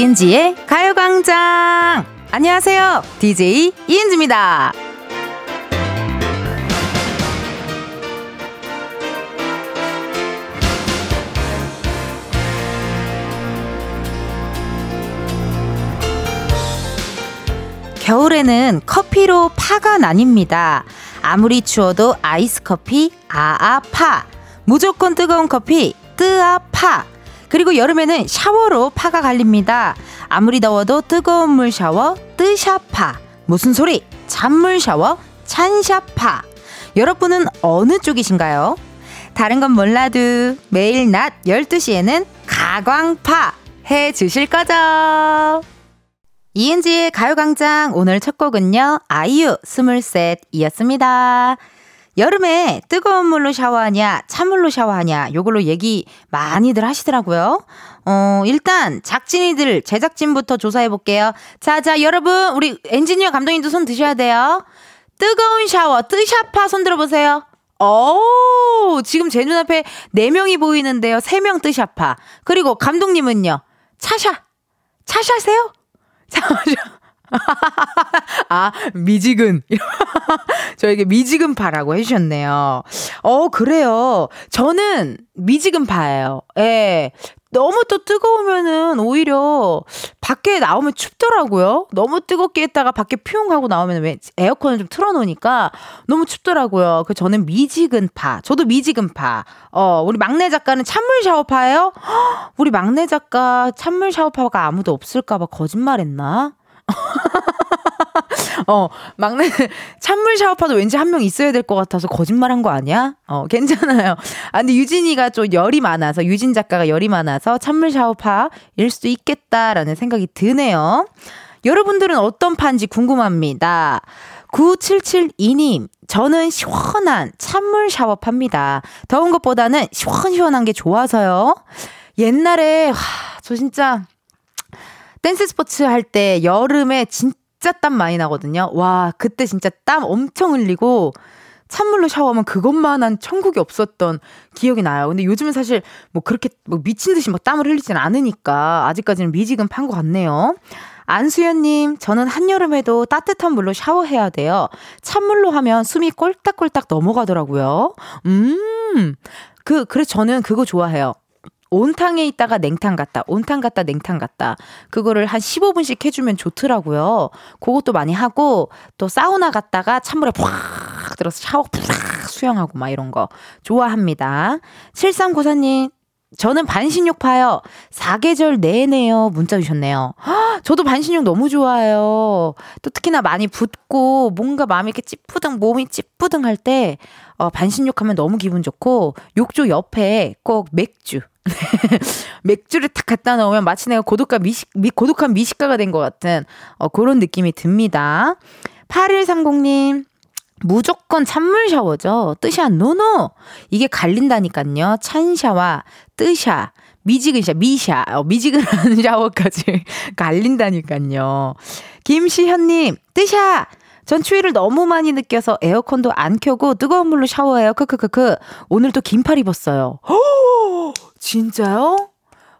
이은지의 가요광장! 안녕하세요. DJ 이은지입니다. 겨울에는 커피로 파가 나뉩니다. 아무리 추워도 아이스 커피, 아아파. 무조건 뜨거운 커피, 뜨아파. 그리고 여름에는 샤워로 파가 갈립니다. 아무리 더워도 뜨거운 물 샤워, 뜨샤파. 무슨 소리? 찬물 샤워, 찬샤파. 여러분은 어느 쪽이신가요? 다른 건 몰라도 매일 낮 12시에는 가광파 해 주실 거죠? 이은지의 가요광장 오늘 첫 곡은요, 아이유 스물셋이었습니다. 여름에 뜨거운 물로 샤워하냐, 찬물로 샤워하냐, 요걸로 얘기 많이들 하시더라고요. 어, 일단, 작진이들, 제작진부터 조사해 볼게요. 자, 자, 여러분, 우리 엔지니어 감독님도 손 드셔야 돼요. 뜨거운 샤워, 뜨샤파 손 들어보세요. 오, 지금 제 눈앞에 4명이 보이는데요. 3명 뜨샤파. 그리고 감독님은요. 차샤. 차샤세요? 차샤. 아, 미지근. 저에게 미지근파라고 해주셨네요. 어, 그래요. 저는 미지근파예요. 예. 너무 또 뜨거우면은 오히려 밖에 나오면 춥더라고요. 너무 뜨겁게 했다가 밖에 퓨웅 하고 나오면 왜 에어컨을 좀 틀어놓으니까 너무 춥더라고요. 그 저는 미지근파. 저도 미지근파. 어, 우리 막내 작가는 찬물 샤워파예요? 우리 막내 작가 찬물 샤워파가 아무도 없을까봐 거짓말했나? 어, 막내 찬물 샤워파도 왠지 한 명 있어야 될 것 같아서 거짓말한 거 아니야? 어, 괜찮아요. 아, 근데 유진이가 좀 열이 많아서, 유진 작가가 열이 많아서 찬물 샤워파일 수도 있겠다라는 생각이 드네요. 여러분들은 어떤 파인지 궁금합니다. 9772님, 저는 시원한 찬물 샤워파입니다. 더운 것보다는 시원시원한 게 좋아서요. 옛날에, 와, 저 진짜, 댄스 스포츠 할 때 여름에 진짜 땀 많이 나거든요. 와, 그때 진짜 땀 엄청 흘리고 찬물로 샤워하면 그것만한 천국이 없었던 기억이 나요. 근데 요즘은 사실 뭐 그렇게 뭐 미친 듯이 막 땀을 흘리진 않으니까 아직까지는 미지근 판 것 같네요. 안수연님, 저는 한여름에도 따뜻한 물로 샤워해야 돼요. 찬물로 하면 숨이 꼴딱꼴딱 넘어가더라고요. 음, 그, 그래서 저는 그거 좋아해요. 온탕에 있다가 냉탕 갔다, 온탕 갔다, 냉탕 갔다. 그거를 한 15분씩 해주면 좋더라고요. 그것도 많이 하고, 또 사우나 갔다가 찬물에 푹 들어서 샤워 푹 수영하고 막 이런 거 좋아합니다. 7394님, 저는 반신욕 파요. 사계절 내내요. 문자 주셨네요. 저도 반신욕 너무 좋아해요. 또 특히나 많이 붓고 뭔가 마음이 이렇게 찌푸등, 몸이 찌푸등 할 때, 어, 반신욕 하면 너무 기분 좋고, 욕조 옆에 꼭 맥주. 맥주를 탁 갖다 넣으면 마치 내가 고독한 미식, 미, 고독한 미식가가 된 것 같은 어, 그런 느낌이 듭니다. 8130님, 무조건 찬물 샤워죠. 뜨샤, 노노! 이게 갈린다니까요. 찬샤와 뜨샤, 미지근 샤, 미샤, 어, 미지근한 샤워까지 갈린다니까요. 김시현님, 뜨샤! 전 추위를 너무 많이 느껴서 에어컨도 안 켜고 뜨거운 물로 샤워해요. 크크크크. 오늘 또 긴팔 입었어요. 허! 진짜요?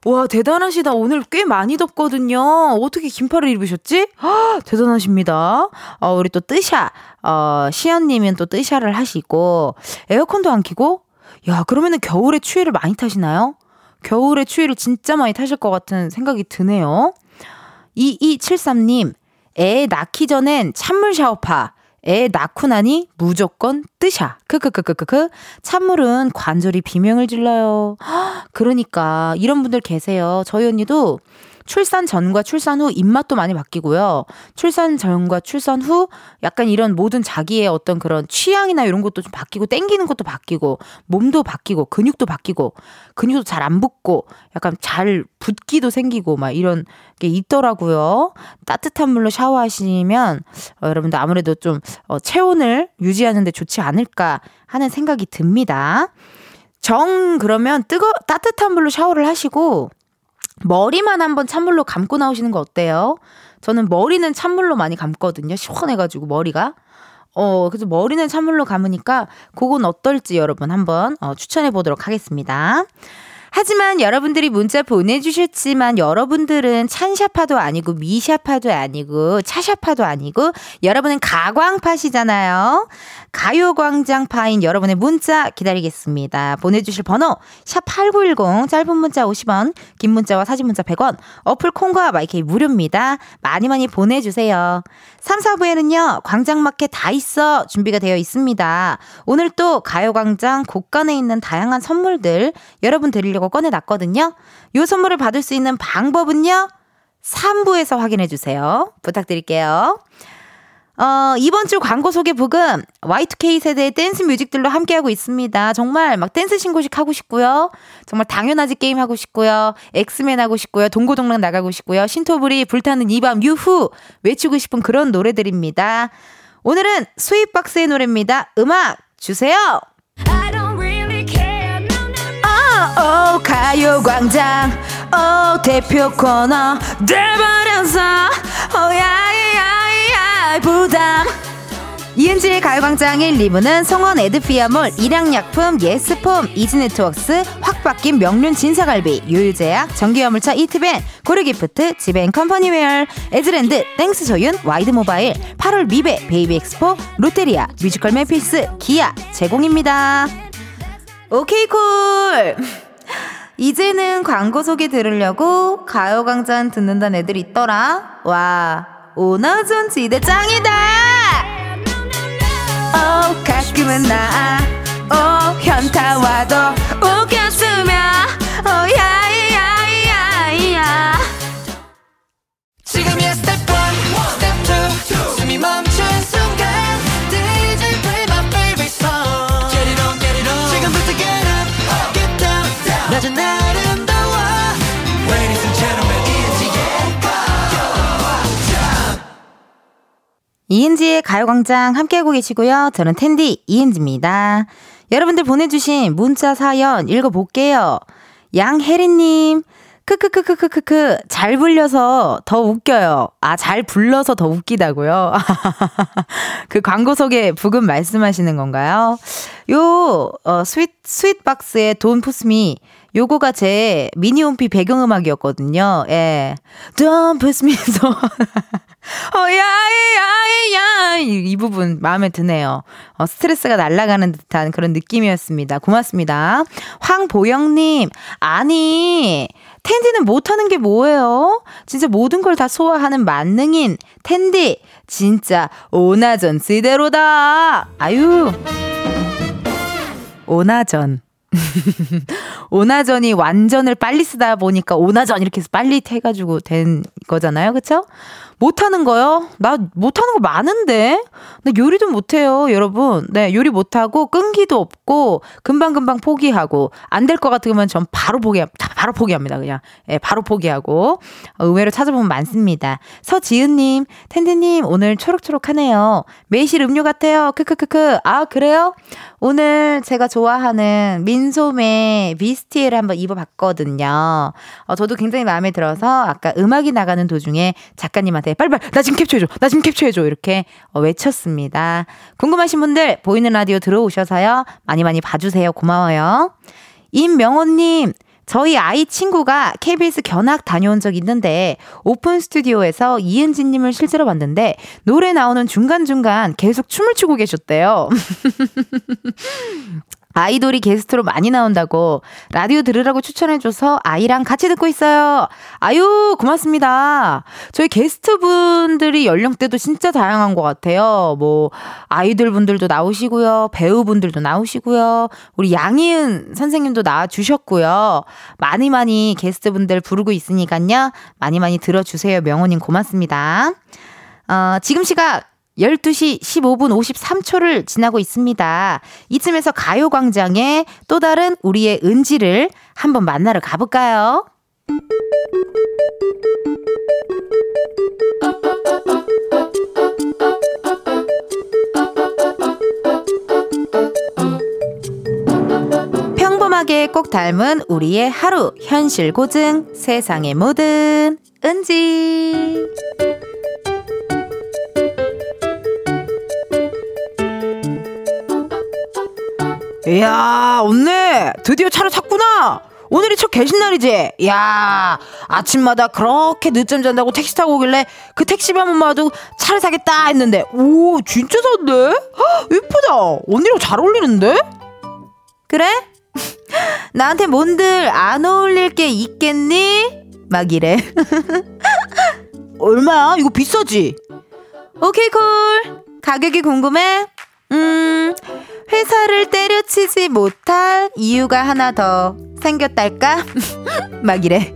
와, 대단하시다. 오늘 꽤 많이 덥거든요. 어떻게 긴팔을 입으셨지? 아, 대단하십니다. 어, 우리 또 뜨샤, 어, 시연님은 또 뜨샤를 하시고, 에어컨도 안 켜고? 야, 그러면은 겨울에 추위를 많이 타시나요? 겨울에 추위를 진짜 많이 타실 것 같은 생각이 드네요. 2273님, 애 낳기 전엔 찬물 샤워파. 애 낳고 나니 무조건 뜨샤. 크크크크크크. 찬물은 관절이 비명을 질러요. 그러니까 이런 분들 계세요. 저희 언니도 출산 전과 출산 후 입맛도 많이 바뀌고요. 출산 전과 출산 후 약간 이런 모든 자기의 어떤 그런 취향이나 이런 것도 좀 바뀌고 땡기는 것도 바뀌고 몸도 바뀌고 근육도 바뀌고 근육도 잘 안 붙고 약간 잘 붓기도 생기고 막 이런 게 있더라고요. 따뜻한 물로 샤워하시면 어, 여러분들 아무래도 좀 어, 체온을 유지하는데 좋지 않을까 하는 생각이 듭니다. 정 그러면 뜨거 따뜻한 물로 샤워를 하시고 머리만 한번 찬물로 감고 나오시는 거 어때요? 저는 머리는 찬물로 많이 감거든요. 시원해가지고 머리가. 어, 그래서 머리는 찬물로 감으니까 그건 어떨지 여러분 한번 어, 추천해 보도록 하겠습니다. 하지만 여러분들이 문자 보내주셨지만 여러분들은 찬샤파도 아니고 미샤파도 아니고 차샤파도 아니고 여러분은 가광파시잖아요. 가요광장파인 여러분의 문자 기다리겠습니다. 보내주실 번호 샵8910 짧은 문자 50원 긴 문자와 사진 문자 100원 어플 콩과 마이크이 무료입니다. 많이 많이 보내주세요. 3, 4부에는요 광장마켓 다 있어 준비가 되어 있습니다. 오늘 또 가요광장 곳간에 있는 다양한 선물들 여러분 드리려고 꺼내놨거든요. 요 선물을 받을 수 있는 방법은요 3부에서 확인해 주세요. 부탁드릴게요. 어, 이번 주 광고 소개 브금 Y2K 세대의 댄스 뮤직들로 함께하고 있습니다. 정말 막 댄스 신고식 하고 싶고요. 정말 당연하지 게임 하고 싶고요. 엑스맨 하고 싶고요. 동고동락 나가고 싶고요. 신토불이 불타는 이 밤 유후 외치고 싶은 그런 노래들입니다. 오늘은 스윗박스의 노래입니다. 음악 주세요. 어, 어, 가요광장, 어, 대표 코너, 돼버렸어, 어, 야야야 부담. 이은지의 가요광장 1, 2부는 성원 에드피아몰, 일양약품, 예스폼, 이지네트웍스, 확 바뀐 명륜 진사갈비, 유유제약, 전기화물차 이트벤, 고르기프트, 지벤컴퍼니웨어, 에즈랜드, 땡스소윤, 와이드모바일, 8월 미베, 베이비엑스포, 롯데리아, 뮤지컬 매피스, 기아 제공입니다. 오케이 콜! 이제는 광고 소개 들으려고 가요광장 듣는다는 애들 있더라. 와, 오나전 지대 짱이다! 어, 가끔은 나, 어, 현타 와도 웃겼으면, 어, 야이야이야이야. 지금이야 스텝 1, 스텝 2, 숨이 멈춘 순간 이은지의 가요광장 함께하고 계시고요. 저는 텐디 이은지입니다. 여러분들 보내주신 문자 사연 읽어볼게요. 양혜리님, 크크크크크크크, 잘 불려서 더 웃겨요. 아, 잘 불러서 더 웃기다고요? 그 광고 속에 브금 말씀하시는 건가요? 요, 어, 스윗, 스윗박스의 Push Me. 요거가 제 미니홈피 배경음악이었거든요. 예. Don't push me so. 어, 야, 야, 야, 이, 이 부분 마음에 드네요. 어, 스트레스가 날아가는 듯한 그런 느낌이었습니다. 고맙습니다. 황보영님, 아니, 텐디는 못하는 게 뭐예요? 진짜 모든 걸 다 소화하는 만능인 텐디. 진짜 오나전 시대로다. 아유. 오나전. 오나전이 완전을 빨리 쓰다 보니까 오나전 이렇게 해서 빨리 해가지고 된 거잖아요. 그쵸? 못하는 거요? 나 못하는 거 많은데? 나 요리도 못해요, 여러분. 네, 요리 못하고 끈기도 없고 금방금방 포기하고 안 될 것 같으면 전 바로 포기, 바로 포기합니다. 그냥. 예, 바로 포기하고. 어, 의외로 찾아보면 많습니다. 서지은님, 텐디님, 오늘 초록초록하네요. 매실 음료 같아요. 크크크크. 아, 그래요? 오늘 제가 좋아하는 민소매 미스티를 한번 입어봤거든요. 어, 저도 굉장히 마음에 들어서 아까 음악이 나가는 도중에 작가님한테 빨리빨리 나 지금 캡처해줘. 나 지금 캡처해줘. 이렇게 어, 외쳤습니다. 궁금하신 분들 보이는 라디오 들어오셔서요. 많이 많이 봐주세요. 고마워요. 임명호님. 저희 아이 친구가 KBS 견학 다녀온 적 있는데 오픈 스튜디오에서 이은지님을 실제로 봤는데 노래 나오는 중간중간 계속 춤을 추고 계셨대요. 아이돌이 게스트로 많이 나온다고 라디오 들으라고 추천해줘서 아이랑 같이 듣고 있어요. 아유, 고맙습니다. 저희 게스트분들이 연령대도 진짜 다양한 것 같아요. 뭐, 아이돌 분들도 나오시고요. 배우분들도 나오시고요. 우리 양희은 선생님도 나와주셨고요. 많이 많이 게스트분들 부르고 있으니까요. 많이 많이 들어주세요. 명호님 고맙습니다. 어, 지금 시각 12시 15분 53초를 지나고 있습니다. 이쯤에서 가요광장에 또 다른 우리의 은지를 한번 만나러 가볼까요? 평범하게 꼭 닮은 우리의 하루 현실 고증 세상의 모든 은지 이야, 언니, 드디어 차를 탔구나. 오늘이 첫 개신날이지? 야 아침마다 그렇게 늦잠 잔다고 택시 타고 오길래 그 택시비만 봐도 차를 사겠다 했는데, 오, 진짜 샀네? 이쁘다. 언니랑 잘 어울리는데? 그래? 나한테 뭔들 안 어울릴 게 있겠니? 막 이래. 얼마야? 이거 비싸지? 오케이, 콜. 가격이 궁금해? 음, 회사를 때려치지 못할 이유가 하나 더 생겼달까? 막 이래.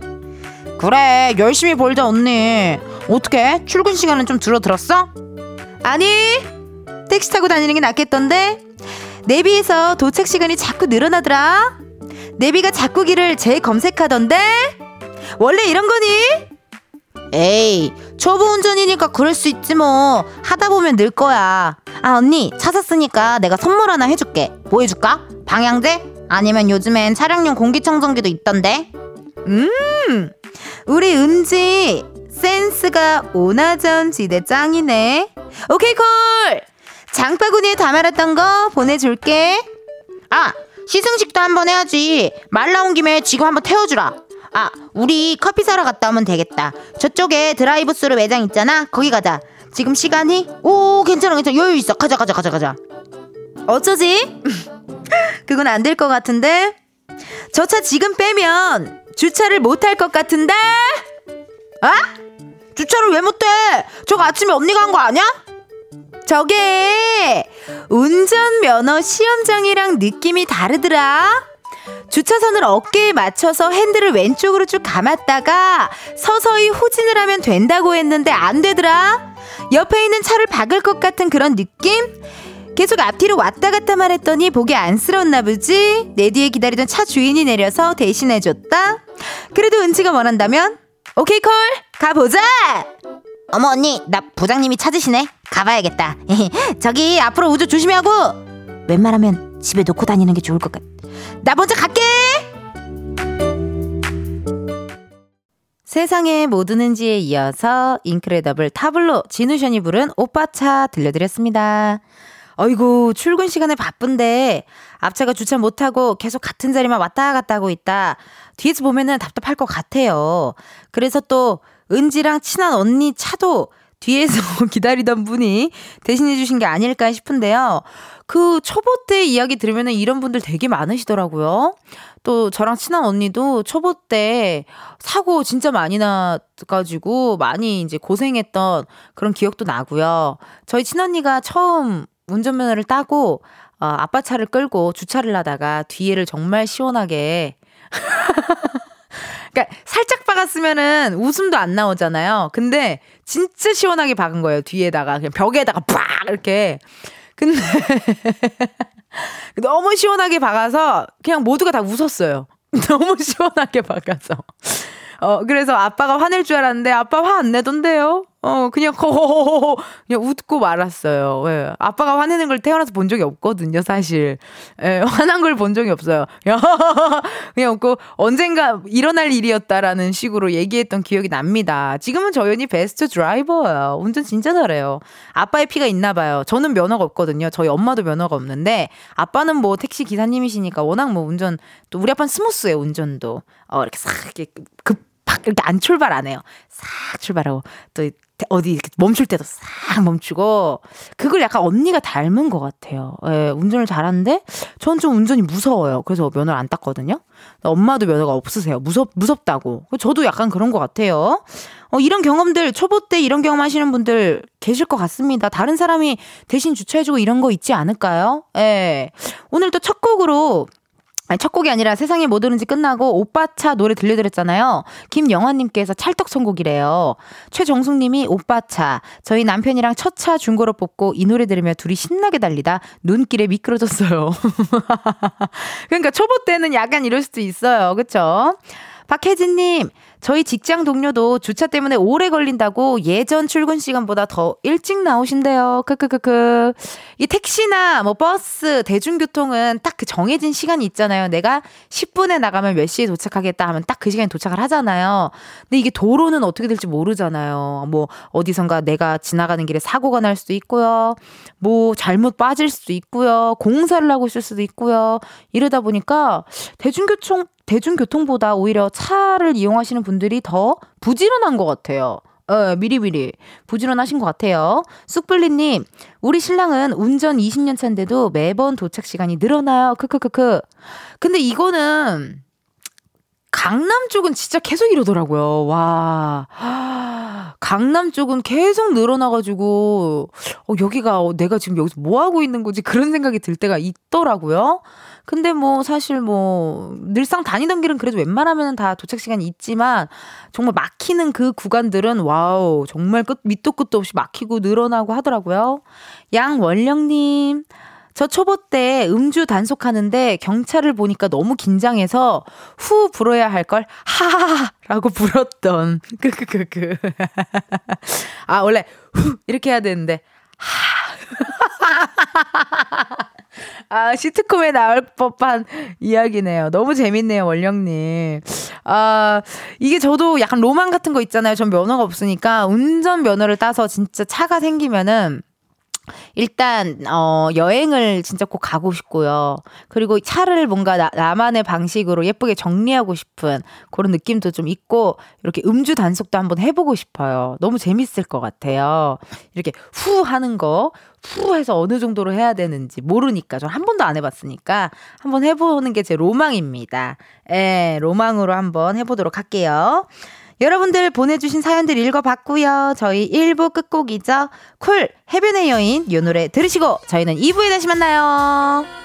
그래, 열심히 벌자, 언니. 어떻게? 출근 시간은 좀 줄어들었어? 아니, 택시 타고 다니는 게 낫겠던데? 내비에서 도착 시간이 자꾸 늘어나더라. 내비가 자꾸 길을 재검색하던데? 원래 이런 거니? 에이, 초보 운전이니까 그럴 수 있지 뭐. 하다 보면 늘 거야. 아, 언니, 차 샀으니까 내가 선물 하나 해줄게. 뭐 해줄까? 방향제? 아니면 요즘엔 차량용 공기청정기도 있던데? 음, 우리 은지, 센스가 오나전 지대 짱이네. 오케이, 콜! 장바구니에 담아놨던 거 보내줄게. 아, 시승식도 한번 해야지. 말 나온 김에 지금 한번 태워주라. 아, 우리 커피 사러 갔다 오면 되겠다. 저쪽에 드라이브 스루 매장 있잖아. 거기 가자. 지금 시간이? 오, 괜찮아, 괜찮아. 여유 있어. 가자, 가자, 가자, 가자. 어쩌지? 그건 안 될 것 같은데? 저 차 지금 빼면 주차를 못 할 것 같은데? 아? 주차를 왜 못해? 저거 아침에 언니가 한 거 아니야? 저게 운전면허 시험장이랑 느낌이 다르더라. 주차선을 어깨에 맞춰서 핸들을 왼쪽으로 쭉 감았다가 서서히 후진을 하면 된다고 했는데 안 되더라. 옆에 있는 차를 박을 것 같은 그런 느낌? 계속 앞뒤로 왔다 갔다 말했더니 보기 안쓰러웠나 보지? 내 뒤에 기다리던 차 주인이 내려서 대신해줬다? 그래도 은지가 원한다면? 오케이 콜! 가보자! 어머 언니 나 부장님이 찾으시네 가봐야겠다 저기 앞으로 우주 조심히 하고 웬만하면 집에 놓고 다니는 게 좋을 것 같. 나 먼저 갈게. 세상에 뭐 드는지에 이어서 인크레더블 타블로 진우션이 부른 오빠차 들려드렸습니다. 어이구 출근 시간에 바쁜데 앞차가 주차 못하고 계속 같은 자리만 왔다 갔다 하고 있다. 뒤에서 보면은 답답할 것 같아요. 그래서 또 은지랑 친한 언니 차도 뒤에서 기다리던 분이 대신해 주신 게 아닐까 싶은데요. 그 초보 때 이야기 들으면 이런 분들 되게 많으시더라고요. 또 저랑 친한 언니도 초보 때 사고 진짜 많이 나가지고 많이 이제 고생했던 그런 기억도 나고요. 저희 친언니가 처음 운전면허를 따고 어, 아빠 차를 끌고 주차를 하다가 뒤에를 정말 시원하게 그러니까 살짝 박았으면은 웃음도 안 나오잖아요. 근데 진짜 시원하게 박은 거예요. 뒤에다가 그냥 벽에다가 빡 이렇게 근데 너무 시원하게 박아서 그냥 모두가 다 웃었어요. 너무 시원하게 박아서. 어, 그래서 아빠가 화낼 줄 알았는데 아빠 화 안 내던데요? 어, 그냥 허허허허 그냥 웃고 말았어요. 예. 아빠가 화내는 걸 태어나서 본 적이 없거든요, 사실. 예, 화난 걸 본 적이 없어요. 그냥 웃고 언젠가 일어날 일이었다라는 식으로 얘기했던 기억이 납니다. 지금은 저연이 베스트 드라이버예요. 운전 진짜 잘해요. 아빠의 피가 있나 봐요. 저는 면허가 없거든요. 저희 엄마도 면허가 없는데 아빠는 뭐 택시 기사님이시니까 워낙 뭐 운전 또 우리 아빠는 스무스해요, 운전도. 어, 이렇게 싹 이렇게 급팍 이렇게 안 출발 안 해요. 싹 출발하고 또 어디 멈출 때도 싹 멈추고 그걸 약간 언니가 닮은 것 같아요. 예, 운전을 잘하는데 전 좀 운전이 무서워요. 그래서 면허를 안 땄거든요. 엄마도 면허가 없으세요. 무섭 무섭다고. 저도 약간 그런 것 같아요. 어, 이런 경험들 초보 때 이런 경험 하시는 분들 계실 것 같습니다. 다른 사람이 대신 주차해주고 이런 거 있지 않을까요? 예. 오늘 또 첫 곡으로 아니, 첫 곡이 아니라 세상에 뭐 들은지 끝나고 오빠차 노래 들려드렸잖아요. 김영환님께서 찰떡 선곡이래요. 최정숙님이 오빠차. 저희 남편이랑 첫 차 중고로 뽑고 이 노래 들으며 둘이 신나게 달리다 눈길에 미끄러졌어요. 그러니까 초보 때는 약간 이럴 수도 있어요. 그쵸? 박혜진님, 저희 직장 동료도 주차 때문에 오래 걸린다고 예전 출근 시간보다 더 일찍 나오신대요. 크크크크. 이 택시나 뭐 버스, 대중교통은 딱 그 정해진 시간이 있잖아요. 내가 10분에 나가면 몇 시에 도착하겠다 하면 딱 그 시간에 도착을 하잖아요. 근데 이게 도로는 어떻게 될지 모르잖아요. 뭐 어디선가 내가 지나가는 길에 사고가 날 수도 있고요. 뭐 잘못 빠질 수도 있고요. 공사를 하고 있을 수도 있고요. 이러다 보니까 대중교통 대중교통보다 오히려 차를 이용하시는 분들이 더 부지런한 것 같아요. 어, 미리미리 부지런하신 것 같아요. 쑥블리님, 우리 신랑은 운전 20년 차인데도 매번 도착 시간이 늘어나요. 크크크크. 근데 이거는 강남 쪽은 진짜 계속 이러더라고요. 와. 강남 쪽은 계속 늘어나가지고, 어, 여기가 내가 지금 여기서 뭐 하고 있는 거지? 그런 생각이 들 때가 있더라고요. 근데 뭐 사실 뭐 늘상 다니던 길은 그래도 웬만하면 다 도착 시간이 있지만 정말 막히는 그 구간들은 와우 정말 끝 밑도 끝도 없이 막히고 늘어나고 하더라고요. 양원령님 저 초보 때 음주 단속하는데 경찰을 보니까 너무 긴장해서 후 불어야 할 걸 하하라고 불었던. 그그그그. 아 원래 후 이렇게 해야 되는데 하 아, 시트콤에 나올 법한 이야기네요. 너무 재밌네요, 원령님. 아, 이게 저도 약간 로망 같은 거 있잖아요. 전 면허가 없으니까 운전 면허를 따서 진짜 차가 생기면은 일단 어 여행을 진짜 꼭 가고 싶고요. 그리고 차를 뭔가 나, 나만의 방식으로 예쁘게 정리하고 싶은 그런 느낌도 좀 있고 이렇게 음주 단속도 한번 해보고 싶어요. 너무 재밌을 것 같아요. 이렇게 후 하는 거. 후 해서 어느 정도로 해야 되는지 모르니까 전 한 번도 안 해봤으니까 한번 해보는 게 제 로망입니다. 예, 로망으로 한번 해보도록 할게요. 여러분들 보내주신 사연들 읽어봤고요. 저희 1부 끝곡이죠. 쿨 해변의 여인 이 노래 들으시고 저희는 2부에 다시 만나요.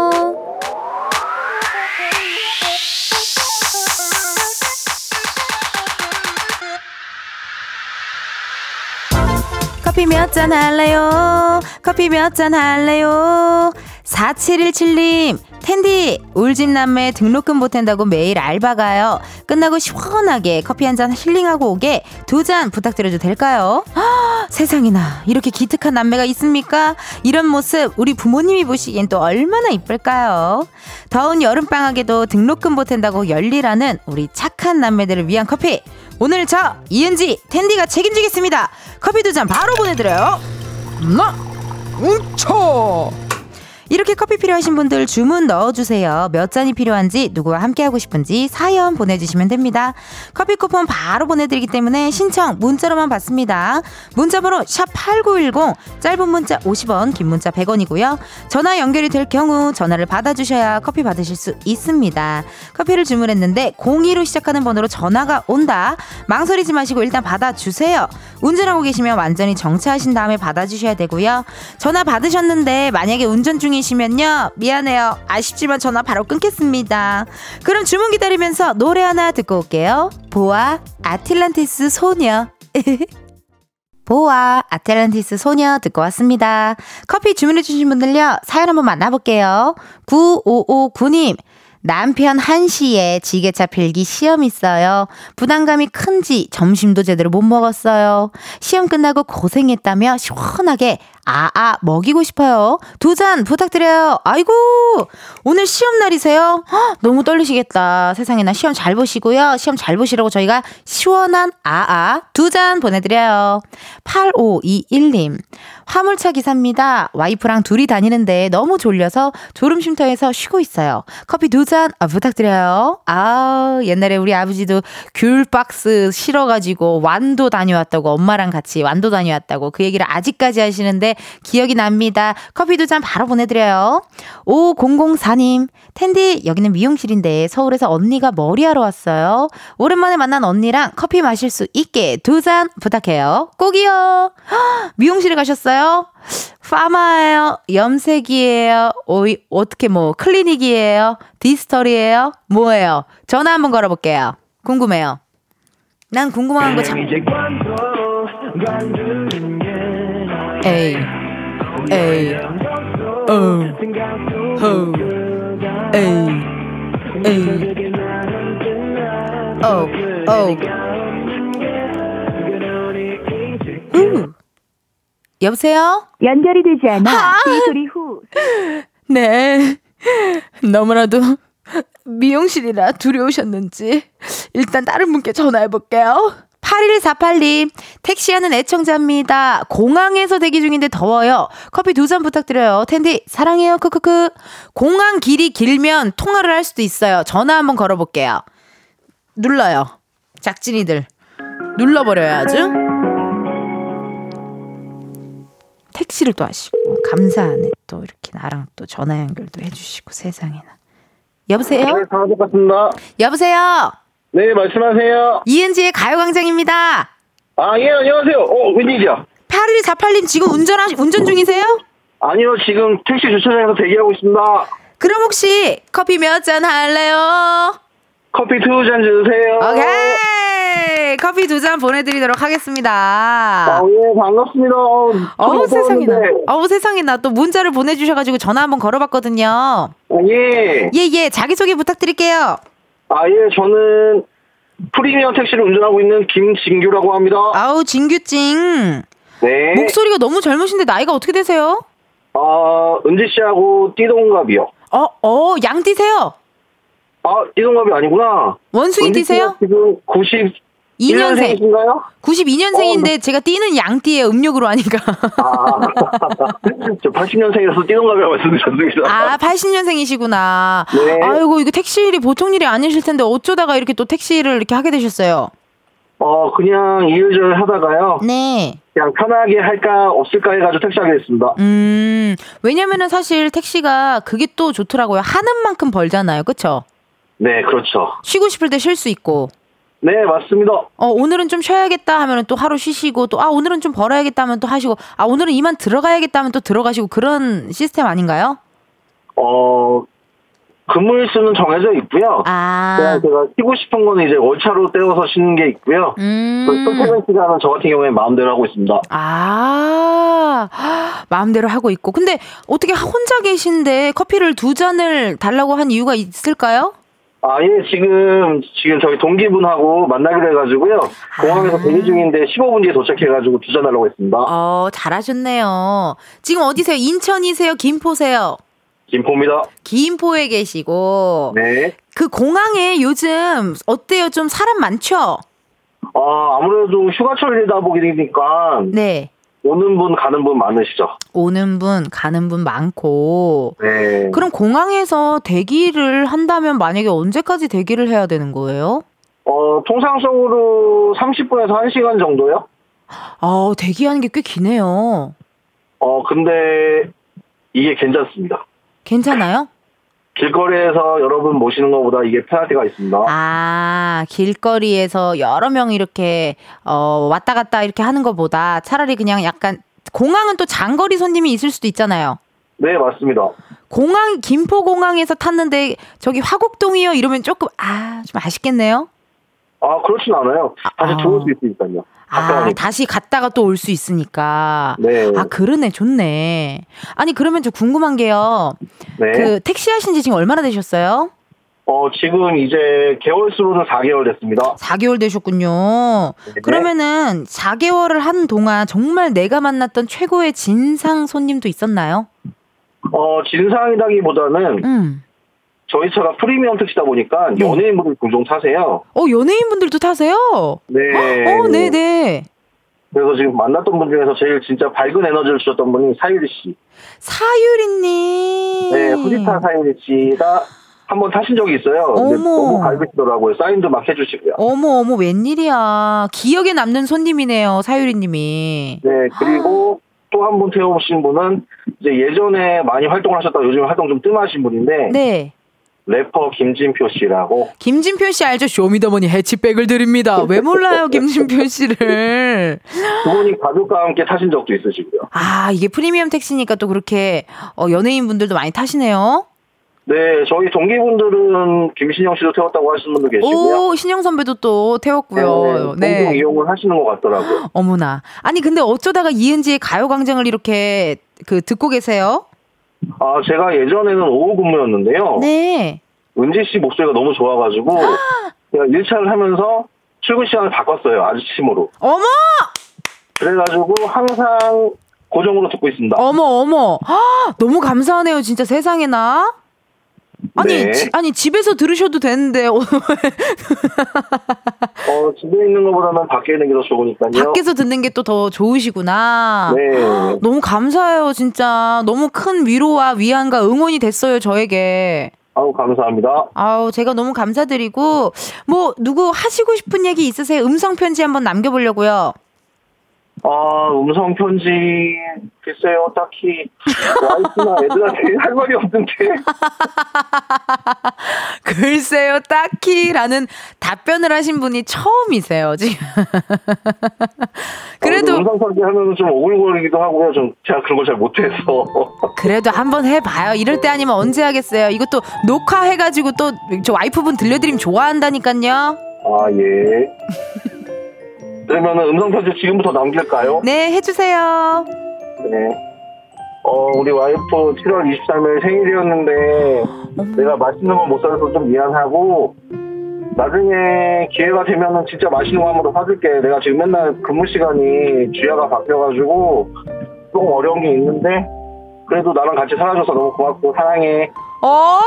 커피 몇 잔 할래요? 커피 몇 잔 할래요? 4717님, 텐디, 울진남매 등록금 보탠다고 매일 알바 가요. 끝나고 시원하게 커피 한 잔 힐링하고 오게 두 잔 부탁드려도 될까요? 아, 세상에나, 이렇게 기특한 남매가 있습니까? 이런 모습 우리 부모님이 보시기엔 또 얼마나 이쁠까요? 더운 여름 방학에도 등록금 보탠다고 열일하는 우리 착한 남매들을 위한 커피. 오늘 저, 이은지, 텐디가 책임지겠습니다. 커피 두 잔 바로 보내드려요. 나, 우초! 이렇게 커피 필요하신 분들 주문 넣어주세요. 몇 잔이 필요한지, 누구와 함께하고 싶은지 사연 보내주시면 됩니다. 커피 쿠폰 바로 보내드리기 때문에 신청 문자로만 받습니다. 문자번호 샵8910, 짧은 문자 50원, 긴 문자 100원이고요. 전화 연결이 될 경우 전화를 받아주셔야 커피 받으실 수 있습니다. 커피를 주문했는데 02로 시작하는 번호로 전화가 온다. 망설이지 마시고 일단 받아주세요. 운전하고 계시면 완전히 정차하신 다음에 받아주셔야 되고요. 전화 받으셨는데 만약에 운전 중이 중이시면요. 미안해요. 아쉽지만 전화 바로 끊겠습니다. 그럼 주문 기다리면서 노래 하나 듣고 올게요. 보아 아틀란티스 소녀. 보아 아틀란티스 소녀 듣고 왔습니다. 커피 주문해주신 분들요. 사연 한번 만나볼게요. 9559님. 남편 한시에 지게차 필기 시험 있어요. 부담감이 큰지 점심도 제대로 못 먹었어요. 시험 끝나고 고생했다며 시원하게 아아 먹이고 싶어요. 두 잔 부탁드려요. 아이고 오늘 시험 날이세요? 헉, 너무 떨리시겠다. 세상에나 시험 잘 보시고요. 시험 잘 보시라고 저희가 시원한 아아 두 잔 보내드려요. 8521님 화물차 기사입니다. 와이프랑 둘이 다니는데 너무 졸려서 졸음 쉼터에서 쉬고 있어요. 커피 두잔 아, 부탁드려요. 아 옛날에 우리 아버지도 귤 박스 실어가지고 완도 다녀왔다고 엄마랑 같이 완도 다녀왔다고 그 얘기를 아직까지 하시는데 기억이 납니다. 커피 두 잔 바로 보내드려요. 5004님, 텐디, 여기는 미용실인데 서울에서 언니가 머리하러 왔어요. 오랜만에 만난 언니랑 커피 마실 수 있게 두 잔 부탁해요. 꼭이요. 미용실에 가셨어요? 파마예요? 염색이에요? 오이, 어떻게 뭐, 클리닉이에요? 디스터리예요? 뭐예요? 전화 한번 걸어볼게요. 궁금해요. 난 궁금한 거 참. 에이, 에이, 어, 호, 에이, 에이, 어, 어. 후. 여보세요? 연결이 되지 않아 이 소리 후 네. 너무나도 미용실이라 두려우셨는지 일단 다른 분께 전화해 볼게요. 8148님, 택시하는 애청자입니다. 공항에서 대기 중인데 더워요. 커피 두 잔 부탁드려요. 텐디, 사랑해요. 크크크. 공항 길이 길면 통화를 할 수도 있어요. 전화 한번 걸어볼게요. 눌러요. 작진이들. 눌러버려요, 아주. 택시를 또 하시고, 감사하네. 또 이렇게 나랑 또 전화 연결도 해주시고, 세상에나. 여보세요? 네. 여보세요? 네, 말씀하세요. 이은지의 가요광장입니다. 아, 예, 안녕하세요. 어, 웬일이야? 8148님 지금 운전하, 운전 중이세요? 아니요, 지금 택시 주차장에서 대기하고 있습니다. 그럼 혹시 커피 몇 잔 할래요? 커피 두 잔 주세요. 오케이! 커피 두 잔 보내드리도록 하겠습니다. 아, 예, 반갑습니다. 어, 어우, 세상에나. 어우, 세상에나. 또 문자를 보내주셔가지고 전화 한번 걸어봤거든요. 아, 예. 예, 예. 자기소개 부탁드릴게요. 아, 예, 저는 프리미엄 택시를 운전하고 있는 김진규라고 합니다. 아우, 진규찡. 네. 목소리가 너무 젊으신데 나이가 어떻게 되세요? 아, 은지 씨하고 띠동갑이요. 어, 어, 양띠세요? 아, 띠동갑이 아니구나. 원숭이 은지 띠세요? 지금 90. 2년생. 1년생이신가요? 92년생인데 제가 띠는 양띠예요. 음력으로 하니까. 아, 저 80년생이라서 띠동갑이라고 말씀드렸습니다. 아, 80년생이시구나. 네. 아이고, 이거 택시 일이 보통 일이 아니실 텐데 어쩌다가 이렇게 또 택시를 이렇게 하게 되셨어요? 어, 그냥 이일저일 하다가요. 네. 그냥 편하게 할까 없을까 해가지고 택시하게 됐습니다. 음, 왜냐면은 사실 택시가 그게 또 좋더라고요. 하는 만큼 벌잖아요. 그쵸? 네, 그렇죠. 쉬고 싶을 때 쉴 수 있고. 네, 맞습니다. 어, 오늘은 좀 쉬어야겠다 하면은 또 하루 쉬시고 또, 아, 오늘은 좀 벌어야겠다 하면 또 하시고, 아, 오늘은 이만 들어가야겠다 하면 또 들어가시고 그런 시스템 아닌가요? 어, 근무일수는 정해져 있고요. 아. 제가 쉬고 싶은 거는 이제 월차로 떼어서 쉬는 게 있고요. 음. 그 출퇴근 시간은 저 같은 경우에 마음대로 하고 있습니다. 아, 마음대로 하고 있고. 근데 어떻게 혼자 계신데 커피를 두 잔을 달라고 한 이유가 있을까요? 아, 예, 지금, 지금 저희 동기분하고 만나기로 해가지고요. 공항에서 아. 대기 중인데 15분 뒤에 도착해가지고 주전 하려고 했습니다. 어, 잘하셨네요. 지금 어디세요? 인천이세요? 김포세요? 김포입니다. 김포에 계시고. 네. 그 공항에 요즘 어때요? 좀 사람 많죠? 아, 아무래도 휴가철이다 보니까 네. 오는 분, 가는 분 많으시죠. 오는 분, 가는 분 많고. 네. 그럼 공항에서 대기를 한다면 만약에 언제까지 대기를 해야 되는 거예요? 어, 통상적으로 30분에서 1시간 정도요? 아, 대기하는 게 꽤 기네요. 어, 근데 이게 괜찮습니다. 괜찮아요? 길거리에서 여러분 모시는 것보다 이게 페널티가 있습니다. 아, 길거리에서 여러 명 이렇게, 어, 왔다 갔다 이렇게 하는 것보다 차라리 그냥 약간, 공항은 또 장거리 손님이 있을 수도 있잖아요. 네, 맞습니다. 공항, 김포공항에서 탔는데, 저기 화곡동이요? 이러면 조금, 아, 좀 아쉽겠네요? 아, 그렇진 않아요. 다시 아. 들어올 수 있으니까요. 아. 다시 갔다가 또 올 수 있으니까. 네. 아, 그러네. 좋네. 아니, 그러면 저 궁금한 게요. 네. 그, 택시 하신 지 지금 얼마나 되셨어요? 어, 지금 이제 개월 수로는 4개월 됐습니다. 4개월 되셨군요. 네. 그러면은 4개월을 한 동안 정말 내가 만났던 최고의 진상 손님도 있었나요? 어, 진상이라기보다는 음. 저희 차가 프리미엄 택시다 보니까 네. 연예인분들 종종 타세요. 어, 연예인분들도 타세요? 네. 어, 네네. 그래서 지금 만났던 분 중에서 제일 진짜 밝은 에너지를 주셨던 분이 사유리 씨. 사유리님. 네, 후지타 사유리 씨가 한번 타신 적이 있어요. 어머. 너무 밝으시더라고요. 사인도 막 해주시고요. 어머, 어머, 웬일이야. 기억에 남는 손님이네요, 사유리님이. 네, 그리고 또 한 분 태워보신 분은 이제 예전에 많이 활동을 하셨다가 요즘 활동 좀 뜸하신 분인데 네. 래퍼 김진표 씨라고 김진표 씨 알죠? 쇼미더머니 해치백을 드립니다. 왜 몰라요, 김진표 씨를. 그분이 가족과 함께 타신 적도 있으시고요. 아, 이게 프리미엄 택시니까 또 그렇게 어, 연예인 분들도 많이 타시네요. 네, 저희 동기분들은 김신영 씨도 태웠다고 하시는 분도 계시고요. 오, 신영 선배도 또 태웠고요. 네, 공동 이용을 하시는 것 같더라고요. 어머나. 아니, 근데 어쩌다가 이은지의 가요광장을 이렇게 그 듣고 계세요? 아, 제가 예전에는 오후 근무였는데요. 네. 은지 씨 목소리가 너무 좋아가지고 제가 1차를 하면서 출근 시간을 바꿨어요. 아주침으로. 어머! 그래가지고 항상 고정으로 듣고 있습니다. 어머, 어머. 아, 너무 감사하네요, 진짜 세상에나. 아니, 네. 지, 아니, 집에서 들으셔도 되는데, 어, 어, 집에 있는 것보다는 밖에 있는 게 더 좋으니까요. 밖에서 듣는 게 또 더 좋으시구나. 네. 너무 감사해요, 진짜. 너무 큰 위로와 위안과 응원이 됐어요, 저에게. 아우, 감사합니다. 아우, 제가 너무 감사드리고, 뭐, 누구 하시고 싶은 얘기 있으세요? 음성 편지 한번 남겨보려고요. 아, 음성 편지, 글쎄요, 딱히, 와이프나 애들한테 할 말이 없는데. 글쎄요, 딱히 라는 답변을 하신 분이 처음이세요, 지금. 그래도, 어, 음성 편지 하면 좀 오글거리기도 하고요. 좀, 제가 그런 걸 잘 못해서. 그래도 한번 해봐요. 이럴 때 아니면 언제 하겠어요? 이것도 녹화해가지고 또 저 와이프분 들려드리면 좋아한다니까요. 아, 예. 그러면은 음성 편지 지금부터 남길까요? 네, 해주세요. 네. 어, 우리 와이프 7월 23일 생일이었는데, 내가 맛있는 거 못 사줘서 좀 미안하고, 나중에 기회가 되면은 진짜 맛있는 거 한번 더 사줄게. 내가 지금 맨날 근무 시간이 주야가 바뀌어가지고, 조금 어려운 게 있는데, 그래도 나랑 같이 살아줘서 너무 고맙고, 사랑해. 어,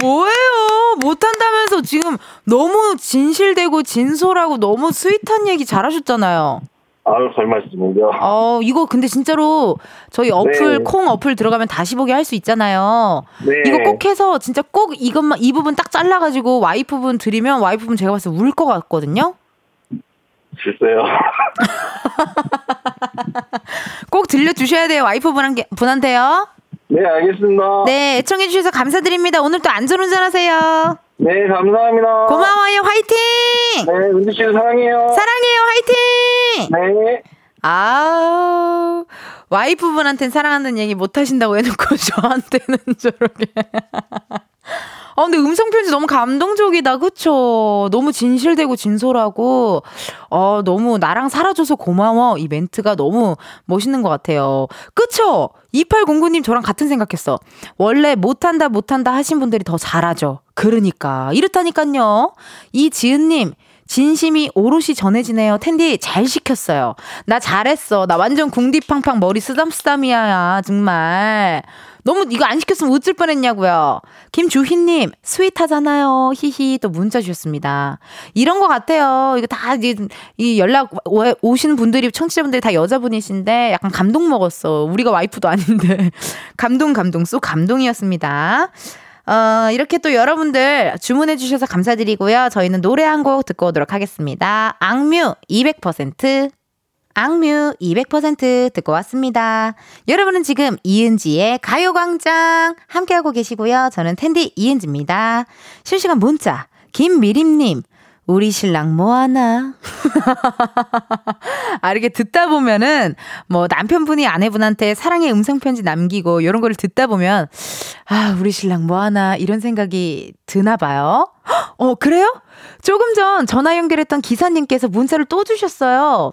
뭐예요? 못한다면서 지금 너무 진실되고 진솔하고 너무 스윗한 얘기 잘하셨잖아요. 아유, 별 말씀을요. 어, 이거 근데 진짜로 저희 어플, 네. 콩 어플 들어가면 다시 보기 할 수 있잖아요. 네. 이거 꼭 해서 진짜 꼭 이것만, 이 부분 딱 잘라가지고 와이프분 드리면 와이프분 제가 봤을 때 울 것 같거든요? 글쎄요. 꼭 들려주셔야 돼요, 와이프분한테, 분한테요. 네, 알겠습니다. 네, 애청해주셔서 감사드립니다. 오늘 또 안전운전 하세요. 네, 감사합니다. 고마워요, 화이팅! 네, 은지 씨 사랑해요. 사랑해요, 화이팅! 네. 아 와이프분한테는 사랑한다는 얘기 못 하신다고 해놓고 저한테는 저렇게. 아, 근데 음성편지 너무 감동적이다. 그쵸? 너무 진실되고 진솔하고, 어, 너무 나랑 살아줘서 고마워. 이 멘트가 너무 멋있는 것 같아요. 그쵸? 2809님 저랑 같은 생각했어. 원래 못한다, 못한다 하신 분들이 더 잘하죠. 그러니까. 이렇다니까요. 이지은님, 진심이 오롯이 전해지네요. 텐디 잘 시켰어요. 나 잘했어. 나 완전 궁디팡팡 머리 쓰담쓰담이야. 정말. 너무 이거 안 시켰으면 웃을 뻔했냐고요. 김주희님 스윗하잖아요. 히히 또 문자 주셨습니다. 이런 것 같아요. 이거 다 이 연락 오- 오시는 분들이 청취자분들이 다 여자분이신데 약간 감동 먹었어. 우리가 와이프도 아닌데 감동 감동 쏘 감동이었습니다. 어, 이렇게 또 여러분들 주문해 주셔서 감사드리고요. 저희는 노래 한 곡 듣고 오도록 하겠습니다. 악뮤 200% 악뮤 200% 듣고 왔습니다. 여러분은 지금 이은지의 가요광장 함께하고 계시고요. 저는 텐디 이은지입니다. 실시간 문자 김미림님 우리 신랑 뭐하나? 아, 이렇게 듣다 보면은, 뭐, 남편분이 아내분한테 사랑의 음성편지 남기고, 이런 거를 듣다 보면, 아, 우리 신랑 뭐하나, 이런 생각이 드나 봐요. 헉, 어, 그래요? 조금 전 전화 연결했던 기사님께서 문자를 또 주셨어요.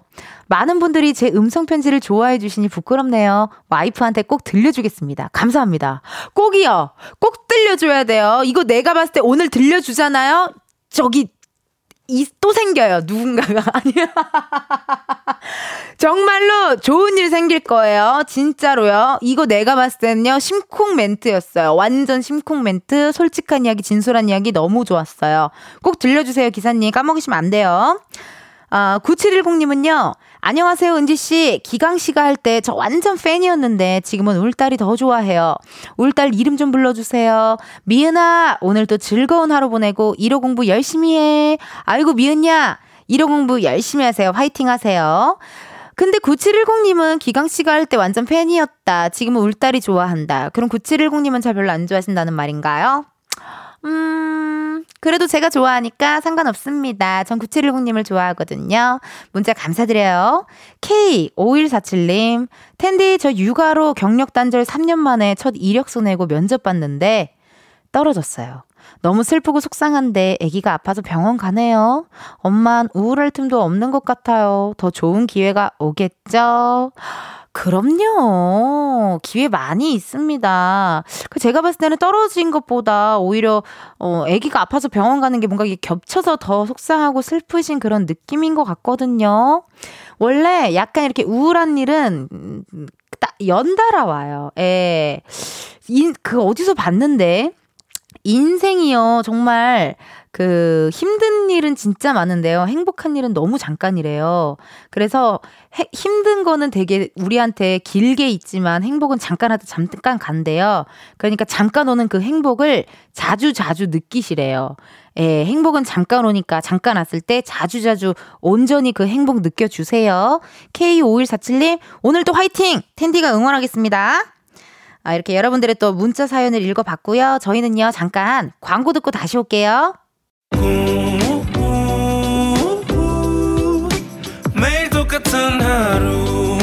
많은 분들이 제 음성 편지를 좋아해 주시니 부끄럽네요. 와이프한테 꼭 들려주겠습니다. 감사합니다. 꼭이요. 꼭 들려줘야 돼요. 이거 내가 봤을 때 오늘 들려주잖아요? 저기, 이, 또 생겨요. 누군가가. 아니야. 정말로 좋은 일 생길 거예요. 진짜로요. 이거 내가 봤을 때는요. 심쿵 멘트였어요. 완전 심쿵 멘트. 솔직한 이야기, 진솔한 이야기 너무 좋았어요. 꼭 들려주세요, 기사님. 까먹으시면 안 돼요. 아, 9710님은요. 안녕하세요, 은지씨. 기강씨가 할 때 저 완전 팬이었는데 지금은 울딸이 더 좋아해요. 울딸 이름 좀 불러주세요. 미은아, 오늘 또 즐거운 하루 보내고 1호 공부 열심히 해. 아이고, 미은야. 1호 공부 열심히 하세요. 화이팅 하세요. 근데 9710님은 기강씨가 할 때 완전 팬이었다. 지금은 울딸이 좋아한다. 그럼 9710님은 잘 별로 안 좋아하신다는 말인가요? 음, 그래도 제가 좋아하니까 상관없습니다. 전 9710님을 좋아하거든요. 문자 감사드려요. K5147님, 텐디 저 육아로 경력 단절 3년 만에 첫 이력서 내고 면접 봤는데, 떨어졌어요. 너무 슬프고 속상한데 아기가 아파서 병원 가네요. 엄만 우울할 틈도 없는 것 같아요. 더 좋은 기회가 오겠죠? 그럼요. 기회 많이 있습니다. 그 제가 봤을 때는 떨어진 것보다 오히려 어 아기가 아파서 병원 가는 게 뭔가 겹쳐서 더 속상하고 슬프신 그런 느낌인 것 같거든요. 원래 약간 이렇게 우울한 일은 음, 딱 연달아 와요. 예. 인, 그 어디서 봤는데 인생이요. 정말 그 힘든 일은 진짜 많은데요. 행복한 일은 너무 잠깐이래요. 그래서 해, 힘든 거는 되게 우리한테 길게 있지만 행복은 잠깐 하다 잠깐 간대요. 그러니까 잠깐 오는 그 행복을 자주 자주 느끼시래요. 예, 행복은 잠깐 오니까 잠깐 왔을 때 자주자주 온전히 그 행복 느껴주세요. K5147님, 오늘도 화이팅! 텐디가 응원하겠습니다. 아, 이렇게 여러분들의 또 문자 사연을 읽어봤고요. 저희는요, 잠깐 광고 듣고 다시 올게요. 매일 똑같은 하루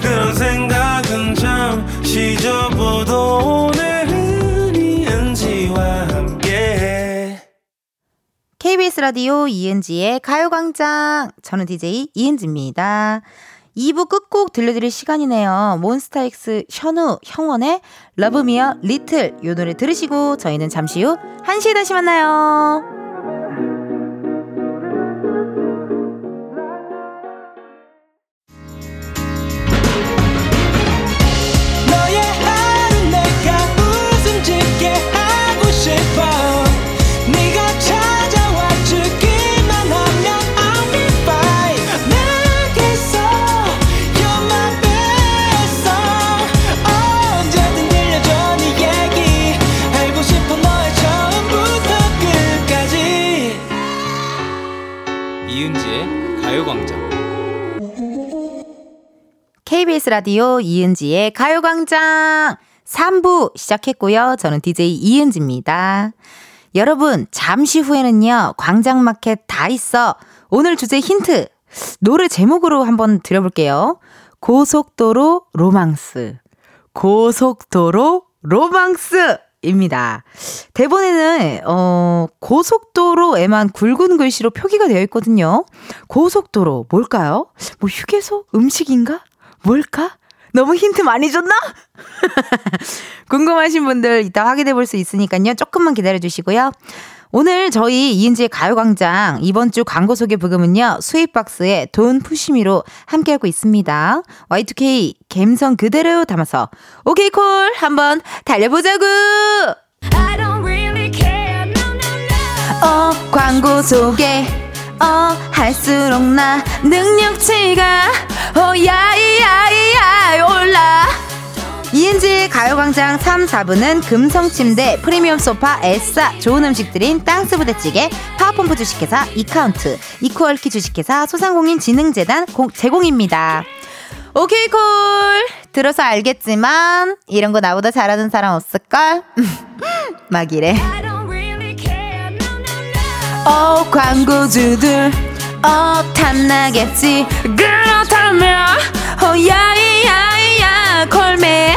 그런 생각은 잠시 접어도 오늘은 이은지와 함께 KBS 라디오 이은지의 가요광장. 저는 DJ 이은지입니다. 2부 끝곡 들려드릴 시간이네요. 몬스타엑스 션우 형원의 러브미어 리틀 요 노래 들으시고 저희는 잠시 후 1시에 다시 만나요. 라디오 이은지의 가요광장 3부 시작했고요. 저는 DJ 이은지입니다. 여러분, 잠시 후에는요, 광장마켓 다 있어. 오늘 주제 힌트. 노래 제목으로 한번 드려볼게요. 고속도로 로망스. 고속도로 로망스! 입니다. 대본에는, 어, 고속도로에만 굵은 글씨로 표기가 되어 있거든요. 고속도로, 뭘까요? 뭐 휴게소? 음식인가? 뭘까? 너무 힌트 많이 줬나? 궁금하신 분들 이따 확인해 볼 수 있으니까요. 조금만 기다려 주시고요. 오늘 저희 이은지의 가요광장 이번 주 광고 소개 부금은요. 스윗박스의 돈 푸시미로 함께하고 있습니다. Y2K 감성 그대로 담아서 오케이 콜 한번 달려보자구. 어 광고 소개 어 할수록 나 능력치가 어 야이야이야 올라 이은지의 가요광장 3, 4부는 금성침대, 프리미엄 소파, 에싸, 좋은 음식들인 땅스부대찌개, 파워펌프 주식회사, 이카운트, 이쿠얼키 주식회사, 소상공인진흥재단 공, 제공입니다. 오케이 콜 들어서 알겠지만 이런 거 나보다 잘하는 사람 없을걸? 막 이래 어 광고주들. 어 탐나겠지. 그렇다면 어 야이야이야 콜매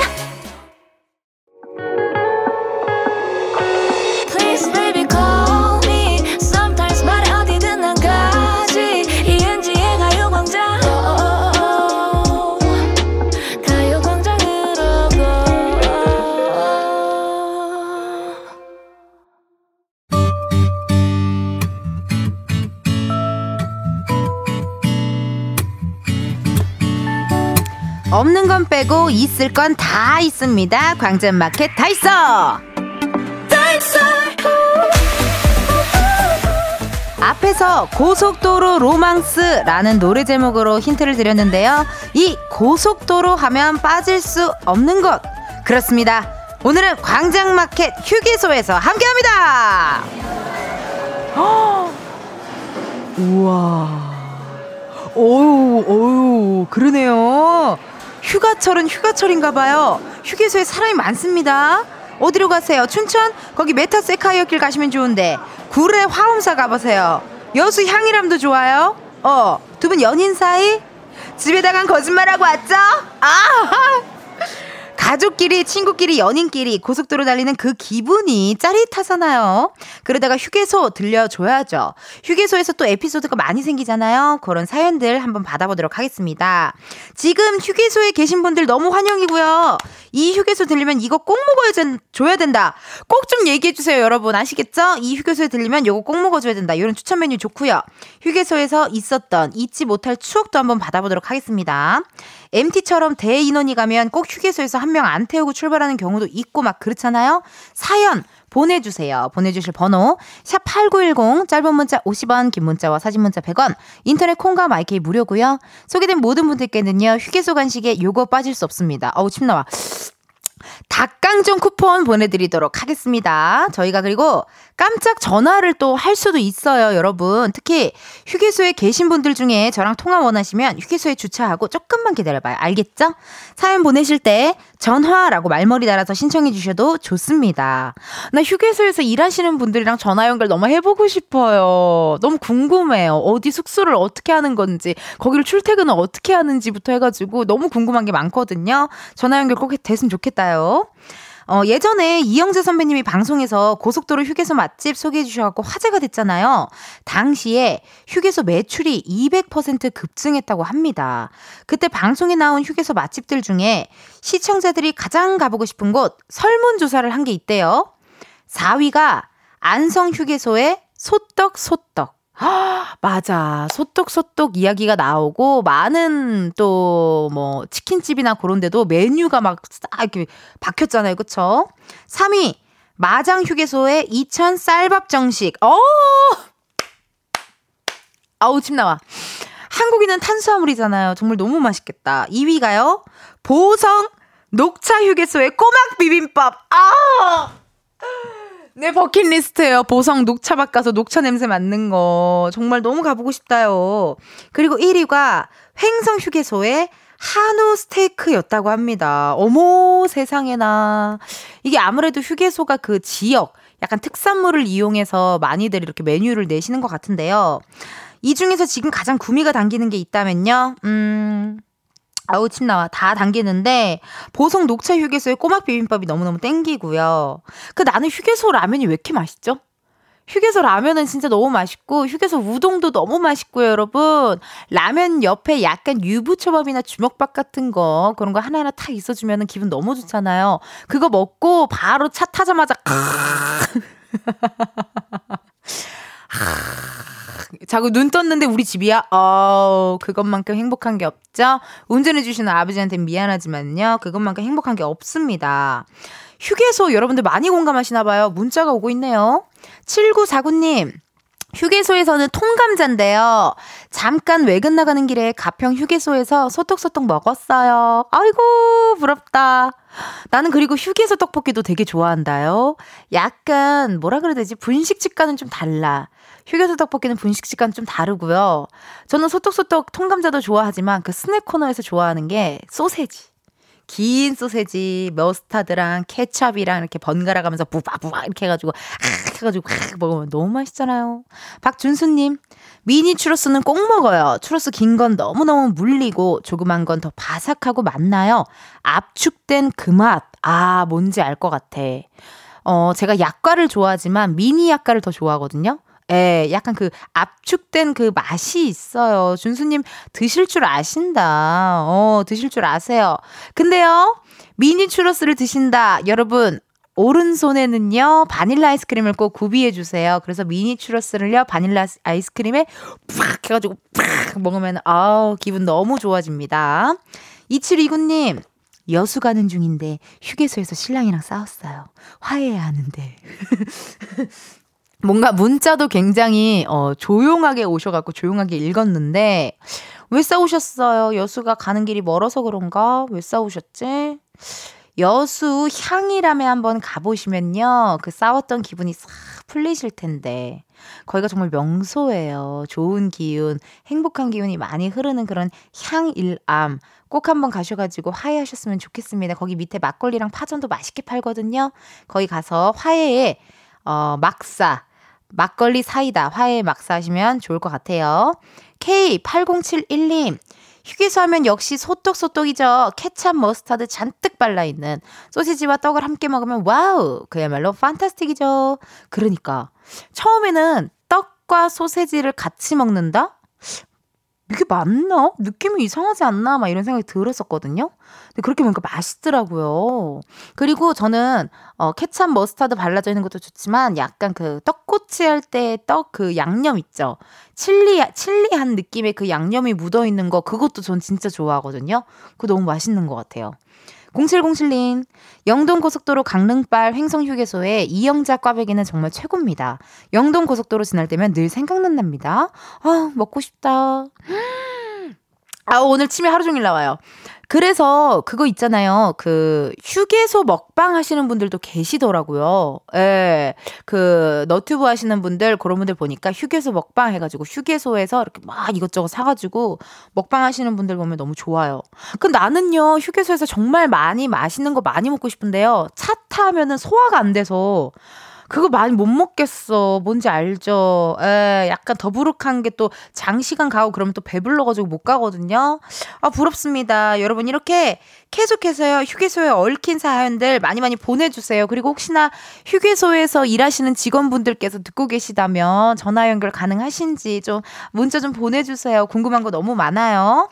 건 빼고 있을 건 다 있습니다 광장마켓 다 있어 앞에서 고속도로 로망스라는 노래 제목으로 힌트를 드렸는데요. 이 고속도로 하면 빠질 수 없는 것. 그렇습니다. 오늘은 광장마켓 휴게소에서 함께 합니다. 우와. 오우, 오우, 그러네요. 휴가철은 휴가철인가 봐요. 휴게소에 사람이 많습니다. 어디로 가세요? 춘천? 거기 메타 세카이어길 가시면 좋은데. 구례 화엄사 가보세요. 여수 향이람도 좋아요. 어, 두 분 연인 사이? 집에다간 거짓말하고 왔죠? 아! 가족끼리, 친구끼리, 연인끼리 고속도로 달리는 그 기분이 짜릿하잖아요. 그러다가 휴게소 들려줘야죠. 휴게소에서 또 에피소드가 많이 생기잖아요. 그런 사연들 한번 받아보도록 하겠습니다. 지금 휴게소에 계신 분들 너무 환영이고요. 이 휴게소 들리면 이거 꼭 먹어야 된, 줘야 된다. 꼭 좀 얘기해주세요, 여러분. 아시겠죠? 이 휴게소에 들리면 이거 꼭 먹어줘야 된다. 이런 추천 메뉴 좋고요. 휴게소에서 있었던 잊지 못할 추억도 한번 받아보도록 하겠습니다. MT처럼 대인원이 가면 꼭 휴게소에서 한 명 안 태우고 출발하는 경우도 있고 막 그렇잖아요. 사연 보내주세요. 보내주실 번호 샵 8910 짧은 문자 50원 긴 문자와 사진 문자 100원 인터넷 콩과 마이케이 무료고요. 소개된 모든 분들께는요. 휴게소 간식에 요거 빠질 수 없습니다. 어우 침 나와. 닭강정 쿠폰 보내드리도록 하겠습니다. 저희가 그리고 깜짝 전화를 또 할 수도 있어요, 여러분. 특히 휴게소에 계신 분들 중에 저랑 통화 원하시면 휴게소에 주차하고 조금만 기다려봐요. 알겠죠? 사연 보내실 때 전화라고 말머리 달아서 신청해 주셔도 좋습니다. 나 휴게소에서 일하시는 분들이랑 전화 연결 너무 해보고 싶어요. 너무 궁금해요. 어디 숙소를 어떻게 하는 건지, 거기를 출퇴근을 어떻게 하는지부터 해가지고 너무 궁금한 게 많거든요. 전화 연결 꼭 됐으면 좋겠다요. 어, 예전에 이영재 선배님이 방송에서 고속도로 휴게소 맛집 소개해 주셔갖고 화제가 됐잖아요. 당시에 휴게소 매출이 200% 급증했다고 합니다. 그때 방송에 나온 휴게소 맛집들 중에 시청자들이 가장 가보고 싶은 곳 설문조사를 한 게 있대요. 4위가 안성 휴게소의 소떡 소떡. 아, 맞아. 소떡소떡 이야기가 나오고, 많은 또, 뭐, 치킨집이나 그런 데도 메뉴가 막 싹 이렇게 박혔잖아요. 그쵸? 3위, 마장 휴게소의 이천 쌀밥 정식. 어! 아우, 침 나와. 한국인은 탄수화물이잖아요. 정말 너무 맛있겠다. 2위가요, 보성 녹차 휴게소의 꼬막 비빔밥. 아! 내 버킷리스트예요. 보성 녹차밭 가서 녹차 냄새 맡는 거. 정말 너무 가보고 싶다요. 그리고 1위가 횡성 휴게소의 한우 스테이크였다고 합니다. 어머, 세상에나. 이게 아무래도 휴게소가 그 지역, 약간 특산물을 이용해서 많이들 이렇게 메뉴를 내시는 것 같은데요. 이 중에서 지금 가장 구미가 당기는 게 있다면요. 음, 아우 침 나와 다 당기는데 보성 녹차 휴게소의 꼬막 비빔밥이 너무너무 땡기고요. 그 나는 휴게소 라면이 왜 이렇게 맛있죠? 휴게소 라면은 진짜 너무 맛있고 휴게소 우동도 너무 맛있고요, 여러분. 라면 옆에 약간 유부초밥이나 주먹밥 같은 거 그런 거 하나하나 탁 있어 주면 기분 너무 좋잖아요. 그거 먹고 바로 차 타자마자 자꾸 눈 떴는데 우리 집이야? 어, 그것만큼 행복한 게 없죠? 운전해주시는 아버지한테 미안하지만요. 그것만큼 행복한 게 없습니다. 휴게소 여러분들 많이 공감하시나 봐요. 문자가 오고 있네요. 7949님. 휴게소에서는 통감자인데요. 잠깐 외근 나가는 길에 가평 휴게소에서 소떡소떡 먹었어요. 아이고, 부럽다. 나는 그리고 휴게소 떡볶이도 되게 좋아한다요. 약간, 뭐라 그래야 되지? 분식집 과는 좀 달라. 휴게소 떡볶이는 분식집과는 좀 다르고요. 저는 소떡소떡 통감자도 좋아하지만 그 스낵 코너에서 좋아하는 게 소세지. 긴 소세지, 머스타드랑 케찹이랑 이렇게 번갈아 가면서 부바부바 이렇게 해가지고, 아, 해가지고, 아, 먹으면 너무 맛있잖아요. 박준수님, 미니 추러스는 꼭 먹어요. 추러스 긴 건 너무너무 물리고, 조그만 건 더 바삭하고 맛나요. 압축된 그 맛. 아, 뭔지 알 것 같아. 어, 제가 약과를 좋아하지만 미니 약과를 더 좋아하거든요. 예, 약간 그 압축된 그 맛이 있어요. 준수님 드실 줄 아신다. 어, 드실 줄 아세요. 근데요, 미니 추러스를 드신다. 여러분, 오른손에는요, 바닐라 아이스크림을 꼭 구비해 주세요. 그래서 미니 추러스를요, 바닐라 아이스크림에 팍 해가지고 팍 먹으면, 아우, 기분 너무 좋아집니다. 2729님, 여수 가는 중인데 휴게소에서 신랑이랑 싸웠어요. 화해해야 하는데. 뭔가 문자도 굉장히 어, 조용하게 오셔갖고 조용하게 읽었는데 왜 싸우셨어요? 여수가 가는 길이 멀어서 그런가? 왜 싸우셨지? 여수 향이라면 한번 가보시면요. 그 싸웠던 기분이 싹 풀리실 텐데. 거기가 정말 명소예요. 좋은 기운, 행복한 기운이 많이 흐르는 그런 향일암. 꼭 한번 가셔가지고 화해하셨으면 좋겠습니다. 거기 밑에 막걸리랑 파전도 맛있게 팔거든요. 거기 가서 화해에, 어, 막사. 막걸리 사이다 화해 막사 하시면 좋을 것 같아요. K8071님 휴게소 하면 역시 소떡소떡이죠. 케찹 머스타드 잔뜩 발라있는 소시지와 떡을 함께 먹으면 wow! 그야말로 fantastic이죠. 그러니까. 처음에는 떡과 소세지를 같이 먹는다? 이게 맞나? 느낌이 이상하지 않나? 막 이런 생각이 들었었거든요. 근데 그렇게 보니까 맛있더라고요. 그리고 저는 어, 케찹 머스타드 발라져 있는 것도 좋지만 약간 그 떡꼬치 할 때 떡 그 양념 있죠. 칠리, 칠리한 느낌의 그 양념이 묻어 있는 거 그것도 전 진짜 좋아하거든요. 그거 너무 맛있는 것 같아요. 0707님, 영동고속도로 강릉발 횡성휴게소에 이영자 꽈배기는 정말 최고입니다. 영동고속도로 지날 때면 늘 생각난답니다. 아, 먹고 싶다. 아, 오늘 침이 하루 종일 나와요. 그래서 그거 있잖아요. 그 휴게소 먹방 하시는 분들도 계시더라고요. 예. 그 너튜브 하시는 분들 그런 분들 보니까 휴게소 먹방 해 가지고 휴게소에서 이렇게 막 이것저것 사 가지고 먹방 하시는 분들 보면 너무 좋아요. 그 나는요. 휴게소에서 정말 많이 맛있는 거 많이 먹고 싶은데요. 차 타면은 소화가 안 돼서 그거 많이 못 먹겠어. 뭔지 알죠? 에, 약간 더부룩한 게 또 장시간 가고 그러면 또 배불러가지고 못 가거든요. 아, 부럽습니다. 여러분, 이렇게 계속해서요, 휴게소에 얽힌 사연들 많이 많이 보내주세요. 그리고 혹시나 휴게소에서 일하시는 직원분들께서 듣고 계시다면 전화 연결 가능하신지 좀 문자 좀 보내주세요. 궁금한 거 너무 많아요.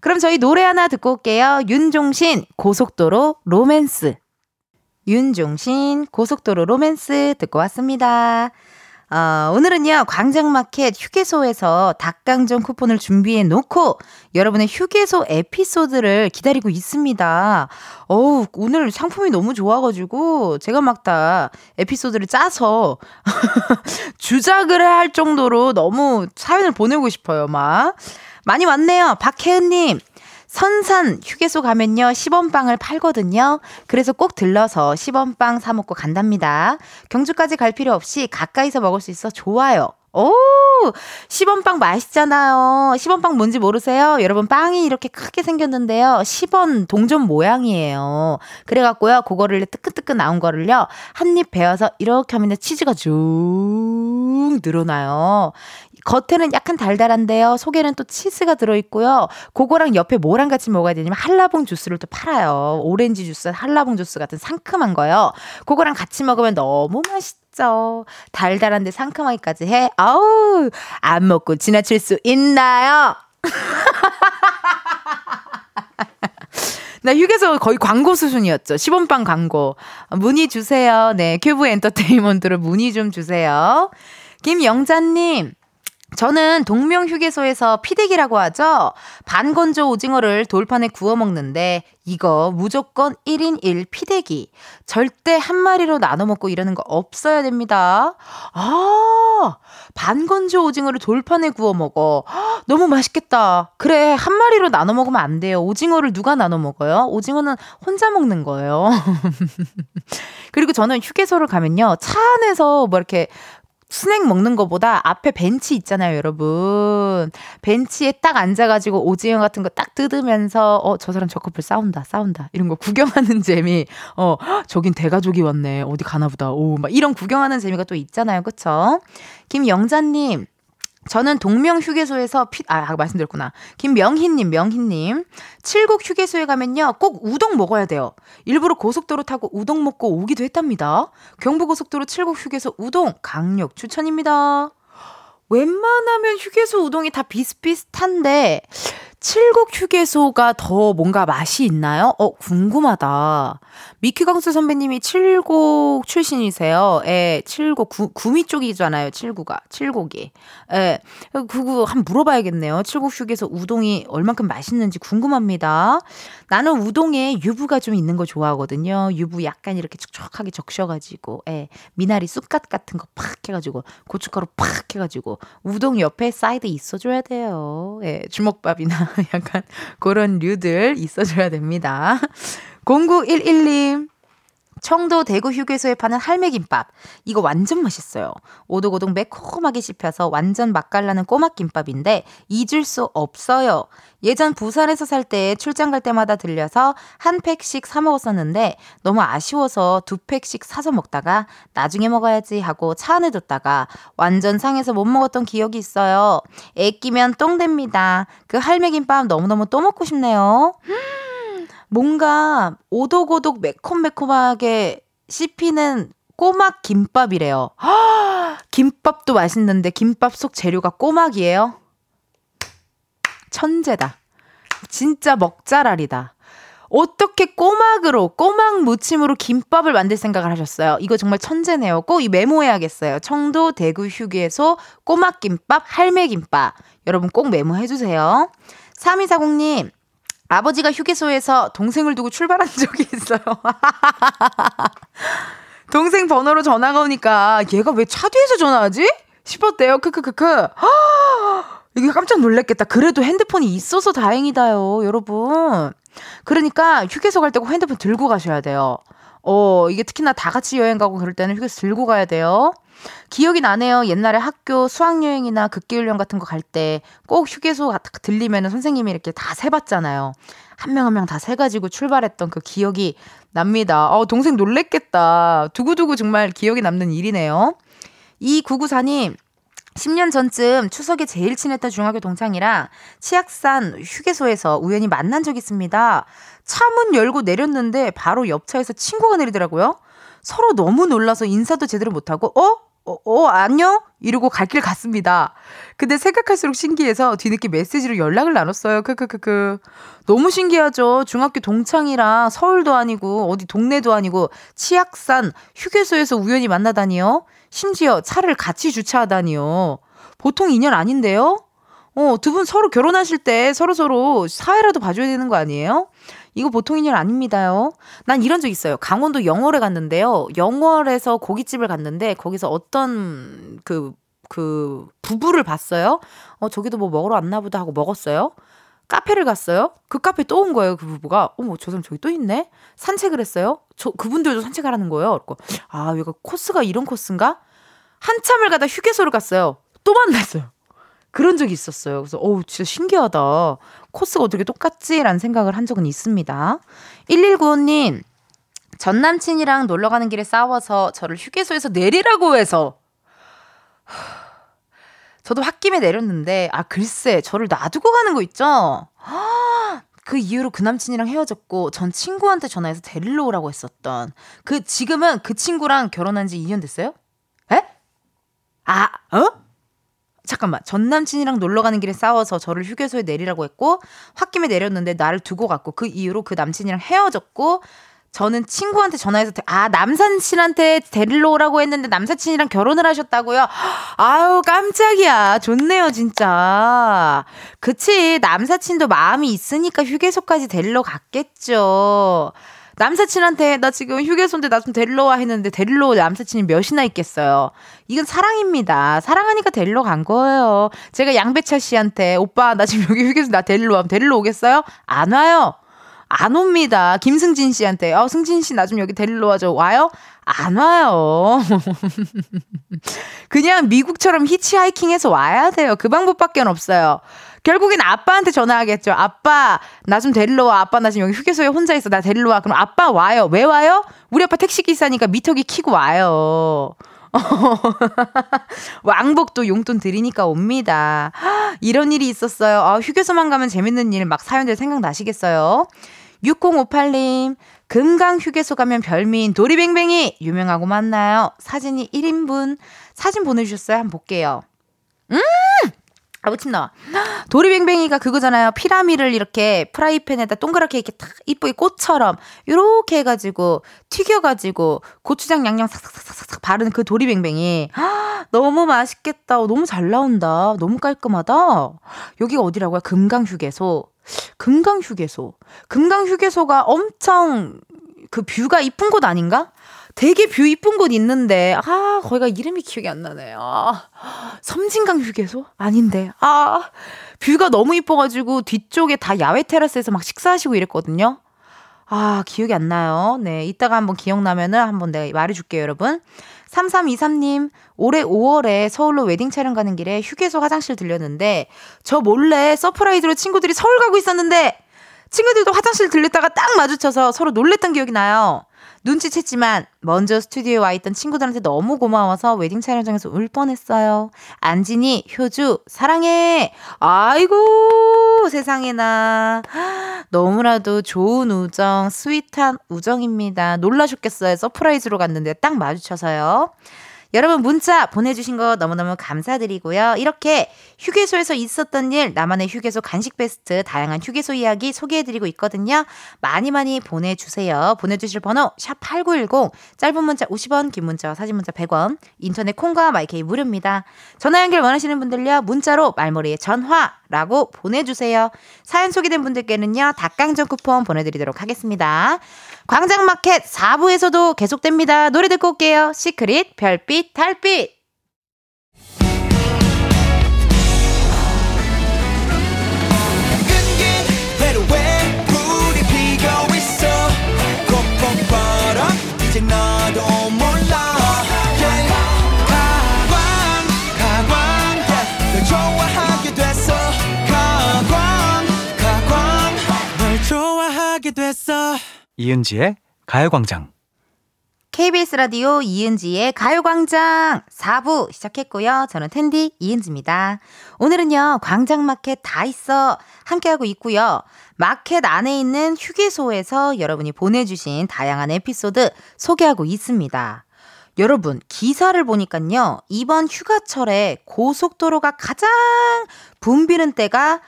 그럼 저희 노래 하나 듣고 올게요. 윤종신, 고속도로 로맨스. 윤종신 고속도로 로맨스 듣고 왔습니다. 어, 오늘은요, 광장마켓 휴게소에서 닭강정 쿠폰을 준비해 놓고 여러분의 휴게소 에피소드를 기다리고 있습니다. 어우, 오늘 상품이 너무 좋아가지고 제가 막 다 에피소드를 짜서 주작을 할 정도로 너무 사연을 보내고 싶어요, 막. 많이 왔네요. 박혜은님. 선산 휴게소 가면요 10원빵을 팔거든요. 그래서 꼭 들러서 10원빵 사 먹고 간답니다. 경주까지 갈 필요 없이 가까이서 먹을 수 있어 좋아요. 오! 10원 빵 맛있잖아요. 10원 빵 뭔지 모르세요? 여러분, 빵이 이렇게 크게 생겼는데요. 10원 동전 모양이에요. 그래갖고요, 그거를 뜨끈뜨끈 나온 거를요, 한 입 베어서 이렇게 하면 치즈가 쭉 늘어나요. 겉에는 약간 달달한데요. 속에는 또 치즈가 들어있고요. 그거랑 옆에 뭐랑 같이 먹어야 되냐면 한라봉 주스를 또 팔아요. 오렌지 주스, 한라봉 주스 같은 상큼한 거요. 그거랑 같이 먹으면 너무 맛있 죠. 달달한데 상큼하기까지 해. 아우, 안 먹고 지나칠 수 있나요? 나 휴게소 거의 광고 수준이었죠. 10원빵 광고. 문의 주세요. 네, 큐브 엔터테인먼트로 문의 좀 주세요. 김영자님, 저는 동명 휴게소에서 피대기라고 하죠. 반건조 오징어를 돌판에 구워 먹는데 이거 무조건 1인 1 피대기. 절대 한 마리로 나눠 먹고 이러는 거 없어야 됩니다. 아, 반건조 오징어를 돌판에 구워 먹어. 너무 맛있겠다. 그래, 한 마리로 나눠 먹으면 안 돼요. 오징어를 누가 나눠 먹어요? 오징어는 혼자 먹는 거예요. 그리고 저는 휴게소를 가면요. 차 안에서 뭐 이렇게 스낵 먹는 것보다 앞에 벤치 있잖아요, 여러분. 벤치에 딱 앉아가지고 오징어 같은 거 딱 뜯으면서, 어, 저 사람 저 커플 싸운다, 싸운다. 이런 거 구경하는 재미. 어, 저긴 대가족이 왔네. 어디 가나 보다. 오, 막 이런 구경하는 재미가 또 있잖아요, 그쵸? 김영자님. 저는 동명 휴게소에서 피, 아, 말씀드렸구나. 김명희님, 명희님. 칠곡 휴게소에 가면요, 꼭 우동 먹어야 돼요. 일부러 고속도로 타고 우동 먹고 오기도 했답니다. 경부고속도로 칠곡 휴게소 우동 강력 추천입니다. 웬만하면 휴게소 우동이 다 비슷비슷한데, 칠곡 휴게소가 더 뭔가 맛이 있나요? 어, 궁금하다. 미키광수 선배님이 칠곡 출신이세요. 예, 칠곡, 구, 구미 쪽이잖아요. 칠구가. 칠곡이. 예, 그거 한번 물어봐야겠네요. 칠곡 휴게소 우동이 얼만큼 맛있는지 궁금합니다. 나는 우동에 유부가 좀 있는 거 좋아하거든요. 유부 약간 이렇게 촉촉하게 적셔가지고, 예, 미나리 쑥갓 같은 거 팍 해가지고, 고춧가루 팍 해가지고, 우동 옆에 사이드 있어줘야 돼요. 예, 주먹밥이나 약간 그런 류들 있어줘야 됩니다. 0911님. 청도 대구 휴게소에 파는 할매김밥. 이거 완전 맛있어요. 오독오독 매콤하게 씹혀서 완전 맛깔나는 꼬막김밥인데 잊을 수 없어요. 예전 부산에서 살 때 출장 갈 때마다 들려서 한 팩씩 사 먹었었는데 너무 아쉬워서 두 팩씩 사서 먹다가 나중에 먹어야지 하고 차 안에 뒀다가 완전 상해서 못 먹었던 기억이 있어요. 애 끼면 똥 됩니다. 그 할매김밥 너무너무 또 먹고 싶네요. 뭔가 오독오독 매콤매콤하게 씹히는 꼬막 김밥이래요. 김밥도 맛있는데 김밥 속 재료가 꼬막이에요? 천재다. 진짜 먹자랄이다. 어떻게 꼬막으로, 꼬막 무침으로 김밥을 만들 생각을 하셨어요? 이거 정말 천재네요. 꼭 이 메모해야겠어요. 청도 대구 휴게소 꼬막 김밥, 할매 김밥. 여러분 꼭 메모해 주세요. 3240님, 아버지가 휴게소에서 동생을 두고 출발한 적이 있어요. 동생 번호로 전화가 오니까 얘가 왜 차 뒤에서 전화하지? 싶었대요. 크크크크. 이게 깜짝 놀랐겠다. 그래도 핸드폰이 있어서 다행이다요, 여러분. 그러니까 휴게소 갈 때 꼭 핸드폰 들고 가셔야 돼요. 어, 이게 특히나 다 같이 여행 가고 그럴 때는 휴게소 들고 가야 돼요. 기억이 나네요. 옛날에 학교 수학여행이나 극기훈련 같은 거 갈 때 꼭 휴게소 가- 들리면 선생님이 이렇게 다 세봤잖아요. 한 명 한 명 다 세가지고 출발했던 그 기억이 납니다. 어, 동생 놀랬겠다. 두고두고 정말 기억에 남는 일이네요. 이 994님, 10년 전쯤 추석에 제일 친했던 중학교 동창이랑 치악산 휴게소에서 우연히 만난 적이 있습니다. 차 문 열고 내렸는데 바로 옆 차에서 친구가 내리더라고요. 서로 너무 놀라서 인사도 제대로 못하고, 어? 어, 어, 안녕? 이러고 갈 길 갔습니다. 근데 생각할수록 신기해서 뒤늦게 메시지로 연락을 나눴어요. 크크크크. 너무 신기하죠? 중학교 동창이랑 서울도 아니고, 어디 동네도 아니고, 치악산 휴게소에서 우연히 만나다니요? 심지어 차를 같이 주차하다니요. 보통 인연 아닌데요? 어, 두 분 서로 결혼하실 때 서로서로 사회라도 봐줘야 되는 거 아니에요? 이거 보통 인연 아닙니다요. 난 이런 적 있어요. 강원도 영월에 갔는데요. 영월에서 고깃집을 갔는데 거기서 어떤 그, 그 부부를 봤어요. 어, 저기도 뭐 먹으러 왔나 보다 하고 먹었어요. 카페를 갔어요. 그 카페 또 온 거예요. 그 부부가. 어머, 저 사람 저기 또 있네? 산책을 했어요. 저, 그분들도 산책하라는 거예요. 그래고 아, 얘가 코스가 이런 코스인가? 한참을 가다 휴게소를 갔어요. 또 만났어요. 그런 적이 있었어요. 그래서, 어우, 진짜 신기하다. 코스가 어떻게 똑같지? 라는 생각을 한 적은 있습니다. 1195님, 전 남친이랑 놀러 가는 길에 싸워서 저를 휴게소에서 내리라고 해서, 저도 홧김에 내렸는데, 아, 글쎄, 저를 놔두고 가는 거 있죠? 그 이후로 그 남친이랑 헤어졌고, 전 친구한테 전화해서 데리러 오라고 했었던, 그, 지금은 그 친구랑 결혼한 지 2년 됐어요? 에? 아, 어? 잠깐만. 전 남친이랑 놀러 가는 길에 싸워서 저를 휴게소에 내리라고 했고 홧김에 내렸는데 나를 두고 갔고 그 이후로 그 남친이랑 헤어졌고 저는 친구한테 전화해서 데- 아 남사친한테 데리러 오라고 했는데 남사친이랑 결혼을 하셨다고요? 아유 깜짝이야. 좋네요 진짜. 그치? 남사친도 마음이 있으니까 휴게소까지 데리러 갔겠죠 남사친한테 나 지금 휴게소인데 나 좀 데리러 와 했는데 데리러 올 남사친이 몇이나 있겠어요. 이건 사랑입니다. 사랑하니까 데리러 간 거예요. 제가 양배차 씨한테 오빠 나 지금 여기 휴게소 나 데리러 와 데리러 오겠어요? 안 와요. 안 옵니다. 김승진 씨한테 어 승진 씨 나 좀 여기 데리러 와줘 와요? 안 와요. 그냥 미국처럼 히치하이킹해서 와야 돼요. 그 방법밖에 없어요. 결국엔 아빠한테 전화하겠죠. 아빠, 나 좀 데리러 와. 아빠, 나 지금 여기 휴게소에 혼자 있어. 나 데리러 와. 그럼 아빠 와요. 왜 와요? 우리 아빠 택시기사니까 미터기 키고 와요. 왕복도 용돈 드리니까 옵니다. 이런 일이 있었어요. 아, 휴게소만 가면 재밌는 일 막 사연들 생각나시겠어요? 6058님, 금강 휴게소 가면 별미인 도리뱅뱅이 유명하고 많나요? 사진이 1인분. 사진 보내주셨어요. 한번 볼게요. 음! 아우 침 나와. 도리뱅뱅이가 그거잖아요. 피라미를 이렇게 프라이팬에다 동그랗게 이렇게 탁 이쁘게 꽃처럼 요렇게 해가지고 튀겨가지고 고추장 양념 삭삭삭삭삭 바르는 그 도리뱅뱅이 아, 너무 맛있겠다. 어, 너무 잘 나온다. 너무 깔끔하다. 여기가 어디라고요? 금강휴게소. 금강휴게소. 금강휴게소가 엄청 그 view가 이쁜 곳 아닌가? 되게 view 이쁜 곳 있는데 아 거기가 이름이 기억이 안 나네요. 아, 섬진강 휴게소 아닌데 아 view가 너무 이뻐가지고 뒤쪽에 다 야외 테라스에서 막 식사하시고 이랬거든요. 아, 기억이 안 나요. 네, 이따가 한번 기억나면은 한번 내가 말해줄게요, 여러분. 3323님, 올해 5월에 서울로 웨딩 촬영 가는 길에 휴게소 화장실 들렸는데, 저 몰래 surprise로 친구들이 서울 가고 있었는데, 친구들도 화장실 들렸다가 딱 마주쳐서 서로 놀랬던 기억이 나요. 눈치챘지만 먼저 스튜디오에 와 있던 친구들한테 너무 고마워서 웨딩 촬영장에서 울 뻔했어요. 안진이, 효주, 사랑해. 아이고 세상에나 너무나도 좋은 우정, sweet한 우정입니다. 놀라셨겠어요. surprise로 갔는데 딱 마주쳐서요. 여러분 문자 보내주신 거 너무너무 감사드리고요. 이렇게 휴게소에서 있었던 일, 나만의 휴게소 간식 베스트, 다양한 휴게소 이야기 소개해드리고 있거든요. 많이 많이 보내주세요. 보내주실 번호 샵8910, 짧은 문자 50원, 긴 문자와 사진 문자 100원, 인터넷 콩과 마이케이 무료입니다. 전화 연결 원하시는 분들요. 문자로 말머리에 전화라고 보내주세요. 사연 소개된 분들께는요. 닭강정 쿠폰 보내드리도록 하겠습니다. 광장마켓 4부에서도 계속됩니다. 노래 듣고 올게요. 시크릿, 별빛, 달빛. 됐어 이은지의 가요광장. KBS 라디오 이은지의 가요광장 4부 시작했고요. 저는 텐디 이은지입니다. 오늘은요, 광장마켓 다 있어. 함께하고 있고요. 마켓 안에 있는 휴게소에서 여러분이 보내주신 다양한 에피소드 소개하고 있습니다. 여러분, 기사를 보니까요, 이번 휴가철에 고속도로가 가장 붐비는 때가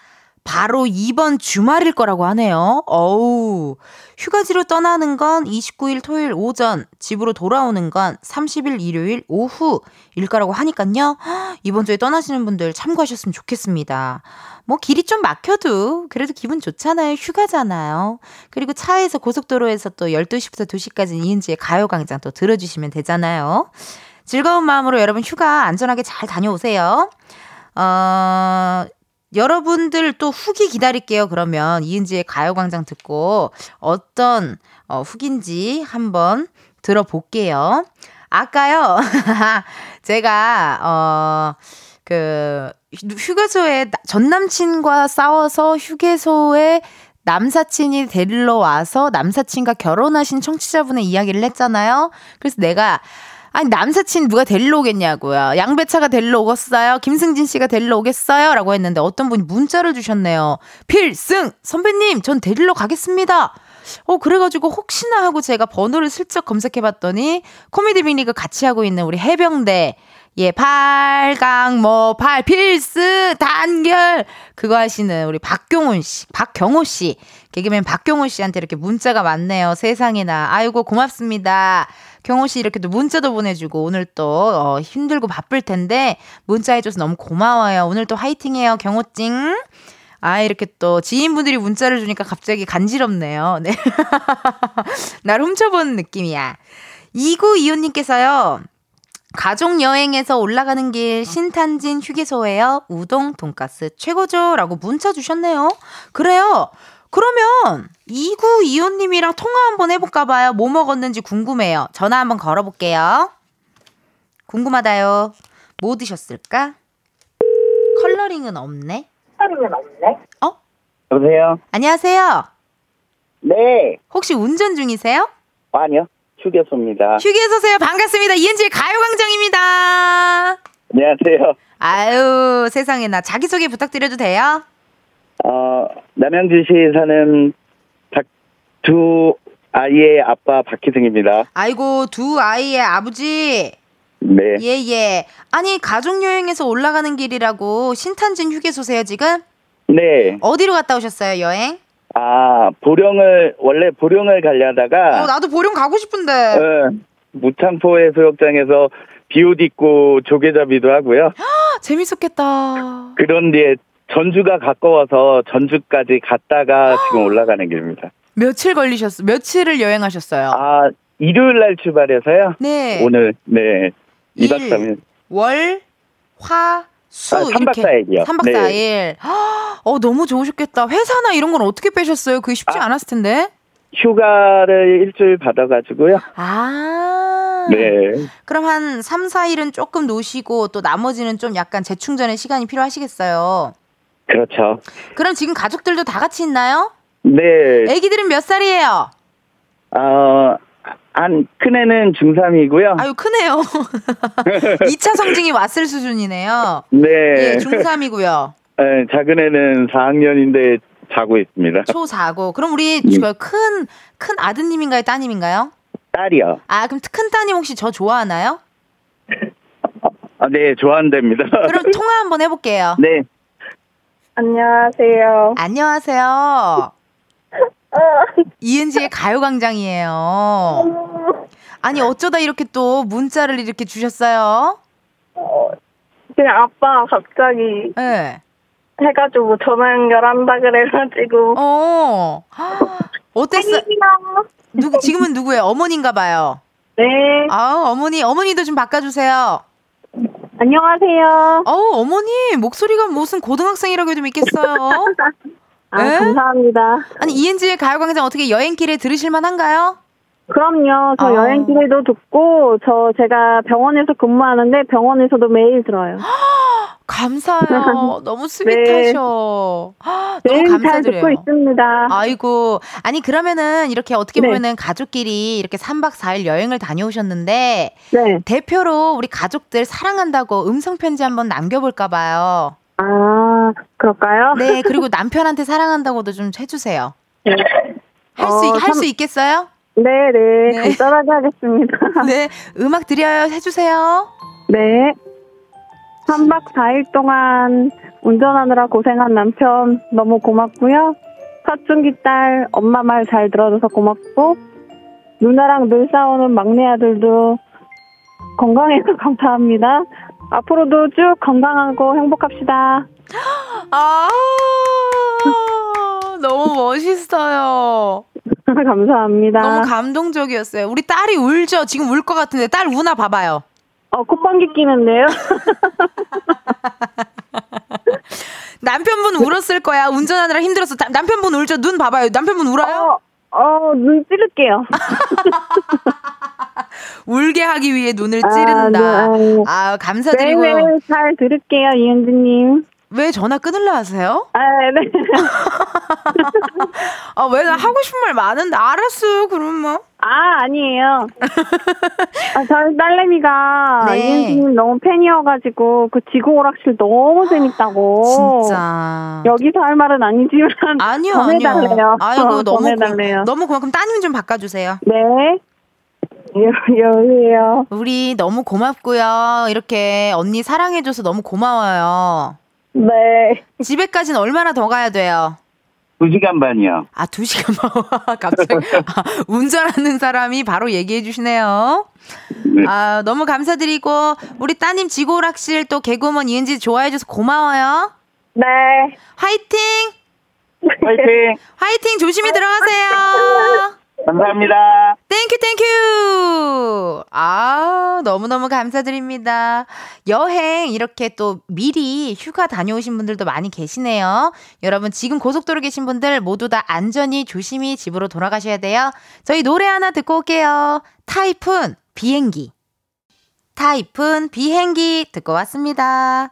바로 이번 주말일 거라고 하네요. 어우, 휴가지로 떠나는 건 29일 토요일 오전, 집으로 돌아오는 건 30일 일요일 오후 일 거라고 하니깐요. 헉, 이번 주에 떠나시는 분들 참고하셨으면 좋겠습니다. 뭐 길이 좀 막혀도 그래도 기분 좋잖아요. 휴가잖아요. 그리고 차에서 고속도로에서 또 12시부터 2시까지 이은지의 가요광장 또 들어주시면 되잖아요. 즐거운 마음으로 여러분 휴가 안전하게 잘 다녀오세요. 어, 여러분들 또 후기 기다릴게요. 그러면 이은지의 가요광장 듣고 어떤 어, 후기인지 한번 들어볼게요. 아까요, 제가, 어, 그, 휴게소에 나- 전 남친과 싸워서 휴게소에 남사친이 데리러 와서 남사친과 결혼하신 청취자분의 이야기를 했잖아요. 그래서 내가 아니 남사친 누가 데리러 오겠냐고요. 양배차가 데리러 오겠어요. 김승진 씨가 데리러 오겠어요. 라고 했는데 어떤 분이 문자를 주셨네요. 필승 선배님 전 데리러 가겠습니다. 어 그래가지고 혹시나 하고 제가 번호를 슬쩍 검색해봤더니 코미디 빅리그 같이 하고 있는 우리 해병대 예, 팔강, 뭐, 팔, 필스, 단결. 그거 하시는 우리 박경훈 씨, 박경호 씨. 개그맨 박경호 씨한테 이렇게 문자가 왔네요. 세상에나. 아이고, 고맙습니다. 경호 씨 이렇게 또 문자도 보내주고 오늘 또 어, 힘들고 바쁠 텐데 문자 해줘서 너무 고마워요. 오늘 또 화이팅해요. 경호찡. 아, 이렇게 또 지인분들이 문자를 주니까 갑자기 간지럽네요. 네. 날 훔쳐보는 느낌이야. 2925님께서요. 가족 여행에서 올라가는 길 신탄진 휴게소에요. 우동 돈가스 최고죠라고 문자 주셨네요. 그래요. 그러면 2925님이랑 통화 한번 해볼까 봐요. 뭐 먹었는지 궁금해요. 전화 한번 걸어볼게요. 궁금하다요. 뭐 드셨을까? 컬러링은 없네. 어? 여보세요? 안녕하세요. 네. 혹시 운전 중이세요? 아니요. 휴게소입니다. 휴게소세요. 반갑습니다. 이은지의 가요광장입니다. 안녕하세요. 아유, 세상에 나 자기소개 부탁드려도 돼요? 어, 남양주시에 사는 박, 두 아이의 아빠 박희승입니다. 아이고, 두 아이의 아버지. 네. 예, 예. 아니, 가족 여행에서 올라가는 길이라고 신탄진 휴게소세요, 지금? 네. 어디로 갔다 오셨어요, 여행? 아, 보령을, 원래 보령을 가려다가, 어, 나도 보령 가고 싶은데. 어, 무창포 해수욕장에서 비옷 입고 조개잡이도 하고요. 아, 재밌었겠다. 그런 뒤에 전주가 가까워서 전주까지 갔다가 지금 올라가는 길입니다. 며칠 걸리셨어? 며칠을 여행하셨어요? 아, 일요일 날 출발해서요. 네. 오늘, 네. 2박 일. 3일. 월, 화, 수 아, 삼박 이렇게 사일이요. 3박 네. 4일. 어, 너무 좋으셨겠다. 회사나 이런 건 어떻게 빼셨어요? 그게 쉽지 아. 않았을 텐데. 휴가를 일주일 받아가지고요. 아. 네. 그럼 한 3, 4일은 조금 노시고 또 나머지는 좀 약간 재충전의 시간이 필요하시겠어요. 그렇죠. 그럼 지금 가족들도 다 같이 있나요? 네. 애기들은 몇 살이에요? 어, 한, 큰애는 중3이고요. 아유, 크네요. 2차 성징이 왔을 수준이네요. 네. 예, 중3이고요. 네, 작은 애는 4학년인데 자고 있습니다. 초4고. 그럼 우리 음. 그 큰, 큰 아드님인가요? 따님인가요? 딸이요. 아, 그럼 큰 따님 혹시 저 좋아하나요? 아, 네, 좋아한답니다. 그럼 통화 한번 해볼게요. 네. 안녕하세요. 안녕하세요. 이은지의 가요광장이에요. 아니, 어쩌다 이렇게 또 문자를 이렇게 주셨어요? 그냥 아빠 갑자기 네. 해가지고 전화 연결한다 그래가지고. 어. 어땠어요? 누구, 지금은 누구예요? 어머니인가 봐요. 네. 아, 어머니, 어머니도 좀 바꿔주세요. 안녕하세요. 어우, 어머니, 목소리가 무슨 고등학생이라고 해도 믿겠어요. 아, 에? 감사합니다. 아니, 이은지의 가요광장 어떻게 여행길에 들으실만 한가요? 그럼요. 저 어. 여행길에도 듣고, 저 제가 병원에서 근무하는데 병원에서도 매일 들어요. 감사해요. 너무 스윗하셔. 아, 너무 네. 잘 감사드려요. 듣고 있습니다. 아이고. 아니, 그러면은 이렇게 어떻게 네. 보면은 가족끼리 이렇게 3박 4일 여행을 다녀오셨는데, 네. 대표로 우리 가족들 사랑한다고 음성 편지 한번 남겨 볼까 봐요. 아, 그럴까요? 네, 그리고 남편한테 사랑한다고도 좀 해 주세요. 네. 할 수, 어, 할수 참- 있겠어요? 네, 네. 네. 간단하게 하겠습니다. 네, 음악 드려요. 해 주세요. 네. 3박 4일 동안 운전하느라 고생한 남편 너무 고맙고요. 사춘기 딸 엄마 말 잘 들어줘서 고맙고 누나랑 늘 싸우는 막내 아들도 건강해서 감사합니다. 앞으로도 쭉 건강하고 행복합시다. 아, 너무 멋있어요. 감사합니다. 너무 감동적이었어요. 우리 딸이 울죠? 지금 울 것 같은데 딸 우나 봐봐요. 어, 콧방귀 끼는데요. 남편분 울었을 거야. 운전하느라 힘들어서 다- 남편분 울죠? 눈 봐봐요. 남편분 울어요? 어, 어, 눈 찌를게요. 울게 하기 위해 눈을 아, 찌른다. 네. 아, 감사드리고요. 네, 잘 들을게요, 이은지님. 왜 전화 끊을라 하세요? 아, 네. 아, 왜 나 하고 싶은 말 많은데 알았어요. 그럼 뭐. 아, 아니에요. 아, 저희 딸내미가 네. 이은지님 너무 팬이어가지고 그 지구 오락실 너무 재밌다고. 진짜. 여기서 할 말은 아니지만 아니요, 전해달래요. 아니요. 아이고, 어, 너무 전해달래요. 고, 너무 고마워. 그럼 따님 좀 바꿔주세요. 네. 여- 여기에요. 우리 너무 고맙고요. 이렇게 언니 사랑해줘서 너무 고마워요. 네. 집에까지는 얼마나 더 가야 돼요? 2시간 반이요. 아, 두 시간 갑자기 아, 운전하는 사람이 바로 얘기해 주시네요. 네. 아, 너무 감사드리고 우리 따님 지구오락실 또 개그우먼 이은지 좋아해 줘서 고마워요. 네. 화이팅! 화이팅! 화이팅 조심히 들어가세요. 감사합니다. thank you thank you. 아, 너무너무 감사드립니다. 여행 이렇게 또 미리 휴가 다녀오신 분들도 많이 계시네요. 여러분 지금 고속도로 계신 분들 모두 다 안전히 조심히 집으로 돌아가셔야 돼요. 저희 노래 하나 듣고 올게요. 타이푼 비행기. 타이푼 비행기 듣고 왔습니다.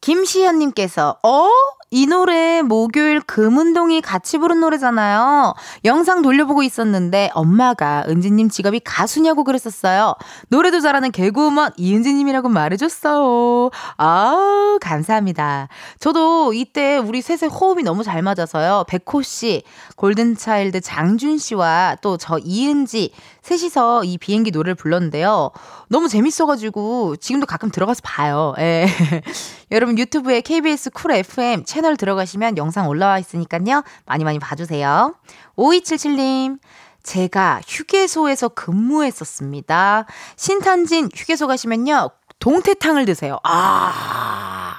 김시현님께서, 어? 이 노래 목요일 금운동이 같이 부른 노래잖아요. 영상 돌려보고 있었는데 엄마가 은지님 직업이 가수냐고 그랬었어요. 노래도 잘하는 개그우먼 이은지님이라고 말해줬어요. 아 감사합니다. 저도 이때 우리 셋의 호흡이 너무 잘 맞아서요. 백호 씨, 골든차일드 장준 씨와 또 저 이은지 셋이서 이 비행기 노래를 불렀는데요. 너무 재밌어가지고 지금도 가끔 들어가서 봐요. 예. 여러분 유튜브에 KBS 쿨 FM 채널 들어가시면 영상 올라와 있으니까요. 많이 많이 봐주세요. 5277님. 제가 휴게소에서 근무했었습니다. 신탄진 휴게소 가시면요. 동태탕을 드세요. 아.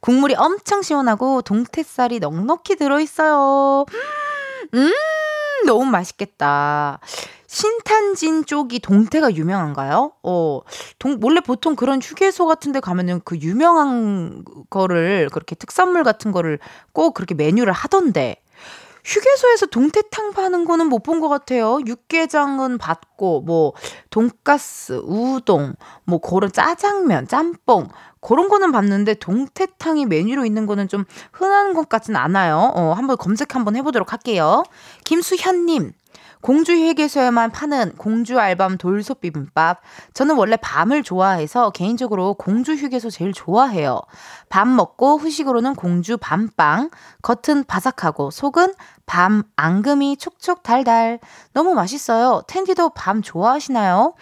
국물이 엄청 시원하고 동태살이 넉넉히 들어있어요. 음, 너무 맛있겠다. 신탄진 쪽이 동태가 유명한가요? 어, 동, 원래 보통 그런 휴게소 같은 데 가면은 그 유명한 거를 그렇게 특산물 같은 거를 꼭 그렇게 메뉴를 하던데. 휴게소에서 동태탕 파는 거는 못 본 것 같아요. 육개장은 봤고, 뭐, 돈가스, 우동, 뭐, 그런 짜장면, 짬뽕, 그런 거는 봤는데, 동태탕이 메뉴로 있는 거는 좀 흔한 것 같진 않아요. 어, 한번 검색 한번 해보도록 할게요. 김수현님, 공주 휴게소에만 파는 공주 알밤 돌솥 비빔밥. 저는 원래 밤을 좋아해서 개인적으로 공주 휴게소 제일 좋아해요. 밥 먹고 후식으로는 공주 밤빵. 겉은 바삭하고 속은 밤 앙금이 촉촉 달달. 너무 맛있어요. 텐디도 밤 좋아하시나요?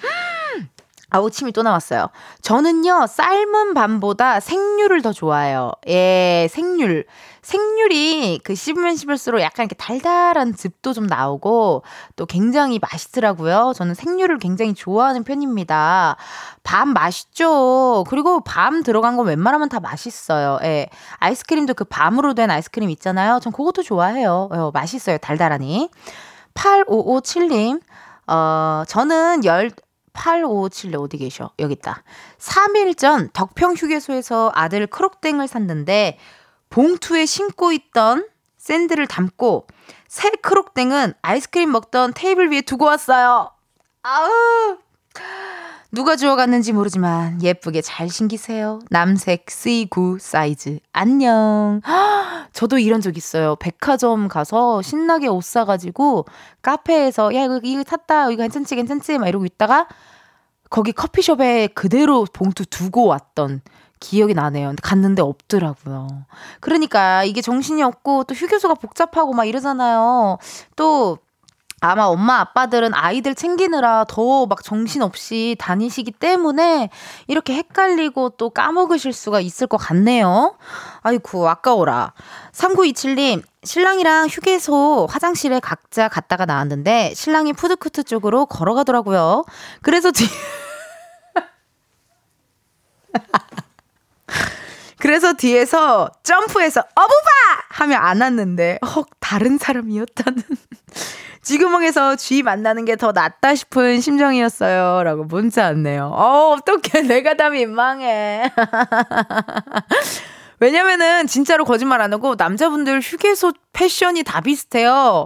아우 침이 또 나왔어요. 저는요 삶은 밤보다 생률을 더 좋아해요. 예, 생률. 생률이 그 씹으면 씹을수록 약간 이렇게 달달한 즙도 좀 나오고 또 굉장히 맛있더라고요. 저는 생률을 굉장히 좋아하는 편입니다. 밤 맛있죠. 그리고 밤 들어간 거 웬만하면 다 맛있어요. 예. 아이스크림도 그 밤으로 된 아이스크림 있잖아요. 전 그것도 좋아해요. 어, 맛있어요. 달달하니. 8557님. 어, 저는 열 8557 어디 계셔? 여기 있다. 3일 전 덕평 휴게소에서 아들 크록땡을 샀는데 봉투에 심고 있던 샌드를 담고 새 크록땡은 아이스크림 먹던 테이블 위에 두고 왔어요. 아우. 누가 주워갔는지 모르지만 예쁘게 잘 신기세요. 남색 C9 사이즈. 안녕. 저도 이런 적 있어요. 백화점 가서 신나게 옷 사가지고 카페에서 야 이거 이거 샀다 이거 괜찮지 괜찮지 막 이러고 있다가 거기 커피숍에 그대로 봉투 두고 왔던 기억이 나네요. 근데 갔는데 없더라고요. 그러니까 이게 정신이 없고 또 휴게소가 복잡하고 막 이러잖아요. 또 아마 엄마 아빠들은 아이들 챙기느라 더 막 정신없이 다니시기 때문에 이렇게 헷갈리고 또 까먹으실 수가 있을 것 같네요. 아이고, 아까워라. 3927님, 신랑이랑 휴게소 화장실에 각자 갔다가 나왔는데 신랑이 푸드코트 쪽으로 걸어가더라고요. 그래서 뒤 그래서 뒤에서 점프해서 어부바 하면 안 왔는데 헉 다른 사람이었다는 지구멍에서 쥐 만나는 게 더 낫다 싶은 심정이었어요. 라고 문자 왔네요. 어, 어떡해. 내가 다 민망해. 왜냐면은 진짜로 거짓말 안 하고 남자분들 휴게소 패션이 다 비슷해요.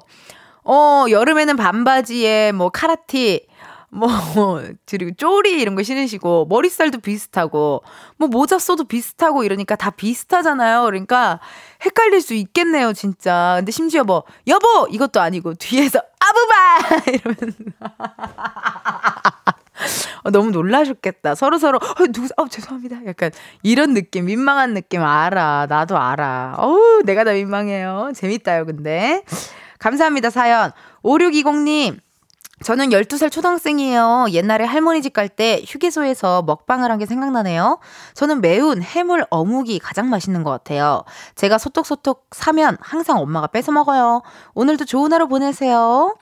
어, 여름에는 반바지에 뭐 카라티, 뭐, 그리고 쪼리 이런 거 신으시고, 머리살도 비슷하고, 뭐 모자 써도 비슷하고 이러니까 다 비슷하잖아요. 그러니까 헷갈릴 수 있겠네요, 진짜. 근데 심지어 뭐, 여보! 이것도 아니고, 뒤에서, 아부바! 이러면. 어, 너무 놀라셨겠다. 서로 서로, 어, 누구, 어, 죄송합니다. 약간 이런 느낌, 민망한 느낌 알아. 나도 알아. 어우, 내가 다 민망해요. 재밌다요, 근데. 감사합니다, 사연. 5620님. 저는 12살 초등학생이에요. 옛날에 할머니 집 갈 때 휴게소에서 먹방을 한 게 생각나네요. 저는 매운 해물 어묵이 가장 맛있는 것 같아요. 제가 소떡소떡 사면 항상 엄마가 뺏어 먹어요. 오늘도 좋은 하루 보내세요.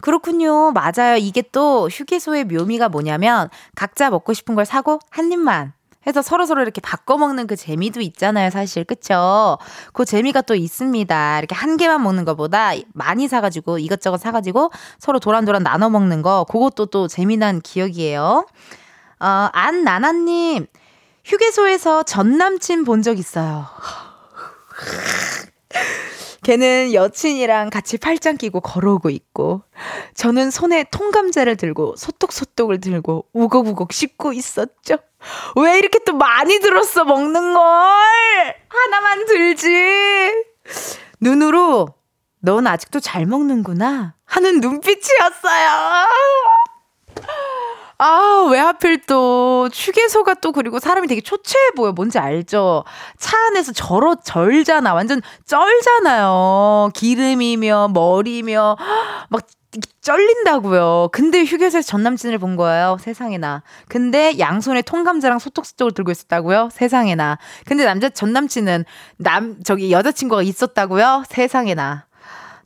그렇군요. 맞아요. 이게 또 휴게소의 묘미가 뭐냐면 각자 먹고 싶은 걸 사고 한 입만 해서 서로서로 이렇게 바꿔 먹는 그 재미도 있잖아요, 사실. 그쵸? 그 재미가 또 있습니다. 이렇게 한 개만 먹는 것보다 많이 사가지고 이것저것 사가지고 서로 도란도란 나눠 먹는 거, 그것도 또 재미난 기억이에요. 어, 안나나님, 휴게소에서 전 남친 본 적 있어요. 걔는 여친이랑 같이 팔짱 끼고 걸어오고 있고, 저는 손에 통감자를 들고 소떡소떡을 들고 우걱우걱 씹고 있었죠. 왜 이렇게 또 많이 들었어, 먹는 걸! 하나만 들지! 눈으로, 넌 아직도 잘 먹는구나. 하는 눈빛이었어요. 아, 왜 하필 또, 휴게소가 또 그리고 사람이 되게 초췌해 보여. 뭔지 알죠? 차 안에서 절어, 절잖아. 완전 쩔잖아요. 기름이며, 머리며, 막, 쩔린다고요. 근데 휴게소에서 전 남친을 본 거예요. 세상에나. 근데 양손에 통감자랑 소떡소떡을 들고 있었다고요? 세상에나. 근데 남자 전 남친은 남 저기 여자친구가 있었다고요? 세상에나.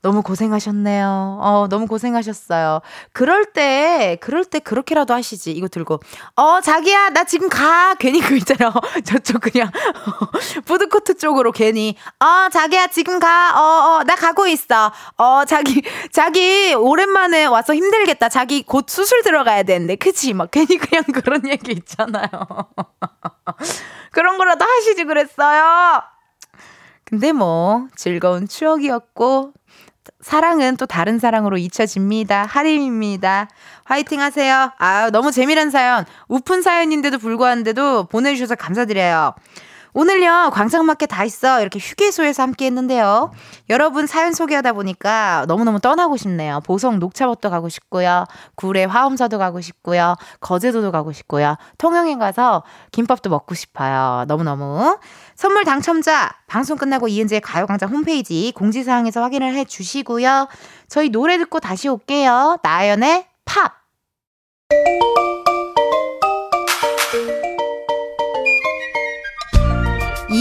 너무 고생하셨네요. 어, 너무 고생하셨어요. 그럴 때, 그럴 때 그렇게라도 하시지. 이거 들고. 어, 자기야, 나 지금 가. 괜히 그 있잖아. 저쪽 그냥, 푸드코트 쪽으로 괜히. 어, 자기야, 지금 가. 어, 어, 나 가고 있어. 어, 자기, 자기, 오랜만에 와서 힘들겠다. 자기 곧 수술 들어가야 되는데. 그치? 막 괜히 그냥 그런 얘기 있잖아요. 그런 거라도 하시지 그랬어요. 근데 뭐 즐거운 추억이었고 사랑은 또 다른 사랑으로 잊혀집니다. 하림입니다. 화이팅 하세요. 아, 너무 재미난 사연. 우픈 사연인데도 불구한데도 보내주셔서 감사드려요. 오늘요, 광장마켓 다 있어. 이렇게 휴게소에서 함께 했는데요. 여러분 사연 소개하다 보니까 너무너무 떠나고 싶네요. 보성 녹차버터 가고 싶고요. 구례 화엄사도 가고 싶고요. 거제도도 가고 싶고요. 통영에 가서 김밥도 먹고 싶어요. 너무너무. 선물 당첨자, 방송 끝나고 이은지의 가요광장 홈페이지 공지사항에서 확인을 해 주시고요. 저희 노래 듣고 다시 올게요. 나연의 팝!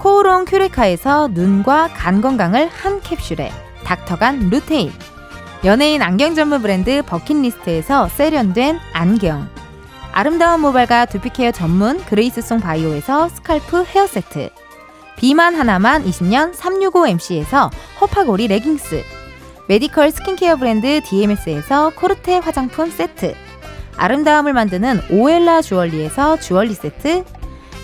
코오롱 큐레카에서 눈과 간 건강을 한 캡슐에 닥터간 루테인. 연예인 안경 전문 브랜드 버킷리스트에서 세련된 안경. 아름다운 모발과 두피케어 전문 그레이스송 바이오에서 스칼프 헤어세트. 비만 하나만 20년 365MC에서 허파고리 레깅스. 메디컬 스킨케어 브랜드 DMS에서 코르테 화장품 세트. 아름다움을 만드는 오엘라 주얼리에서 주얼리 세트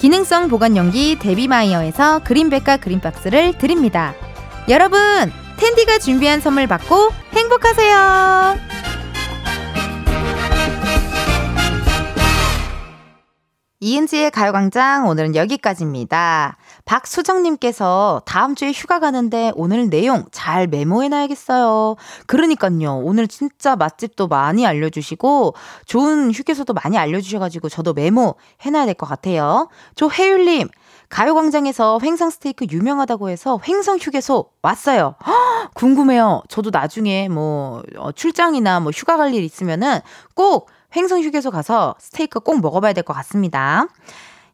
기능성 보관용기 데비마이어에서 그린백과 그린박스를 드립니다. 여러분, 텐디가 준비한 선물 받고 행복하세요. 이은지의 가요광장 오늘은 여기까지입니다. 박수정님께서 다음 주에 휴가 가는데 오늘 내용 잘 메모해놔야겠어요. 그러니까요. 오늘 진짜 맛집도 많이 알려주시고 좋은 휴게소도 많이 알려주셔가지고 저도 메모해놔야 될 것 같아요. 조혜율님, 가요광장에서 횡성 스테이크 유명하다고 해서 횡성 휴게소 왔어요. 헉, 궁금해요. 저도 나중에 뭐 어, 출장이나 뭐 휴가 갈 일 있으면은 꼭 횡성 휴게소 가서 스테이크 꼭 먹어봐야 될 것 같습니다.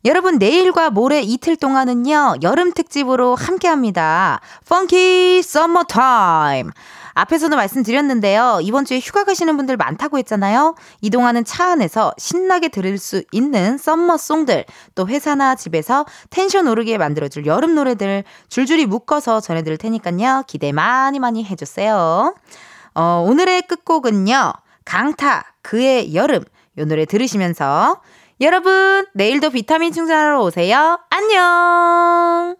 여러분 내일과 모레 이틀 동안은요 여름 특집으로 함께합니다. funky summer time. 앞에서도 말씀드렸는데요. 이번 주에 휴가 가시는 분들 많다고 했잖아요. 이동하는 차 안에서 신나게 들을 수 있는 summer song들, 또 회사나 집에서 텐션 오르게 만들어줄 여름 노래들 줄줄이 묶어서 전해드릴 테니까요. 기대 많이 많이 해주세요. 어, 오늘의 끝곡은요. 강타, 그의 여름. 요 노래 들으시면서 여러분, 내일도 비타민 충전하러 오세요. 안녕!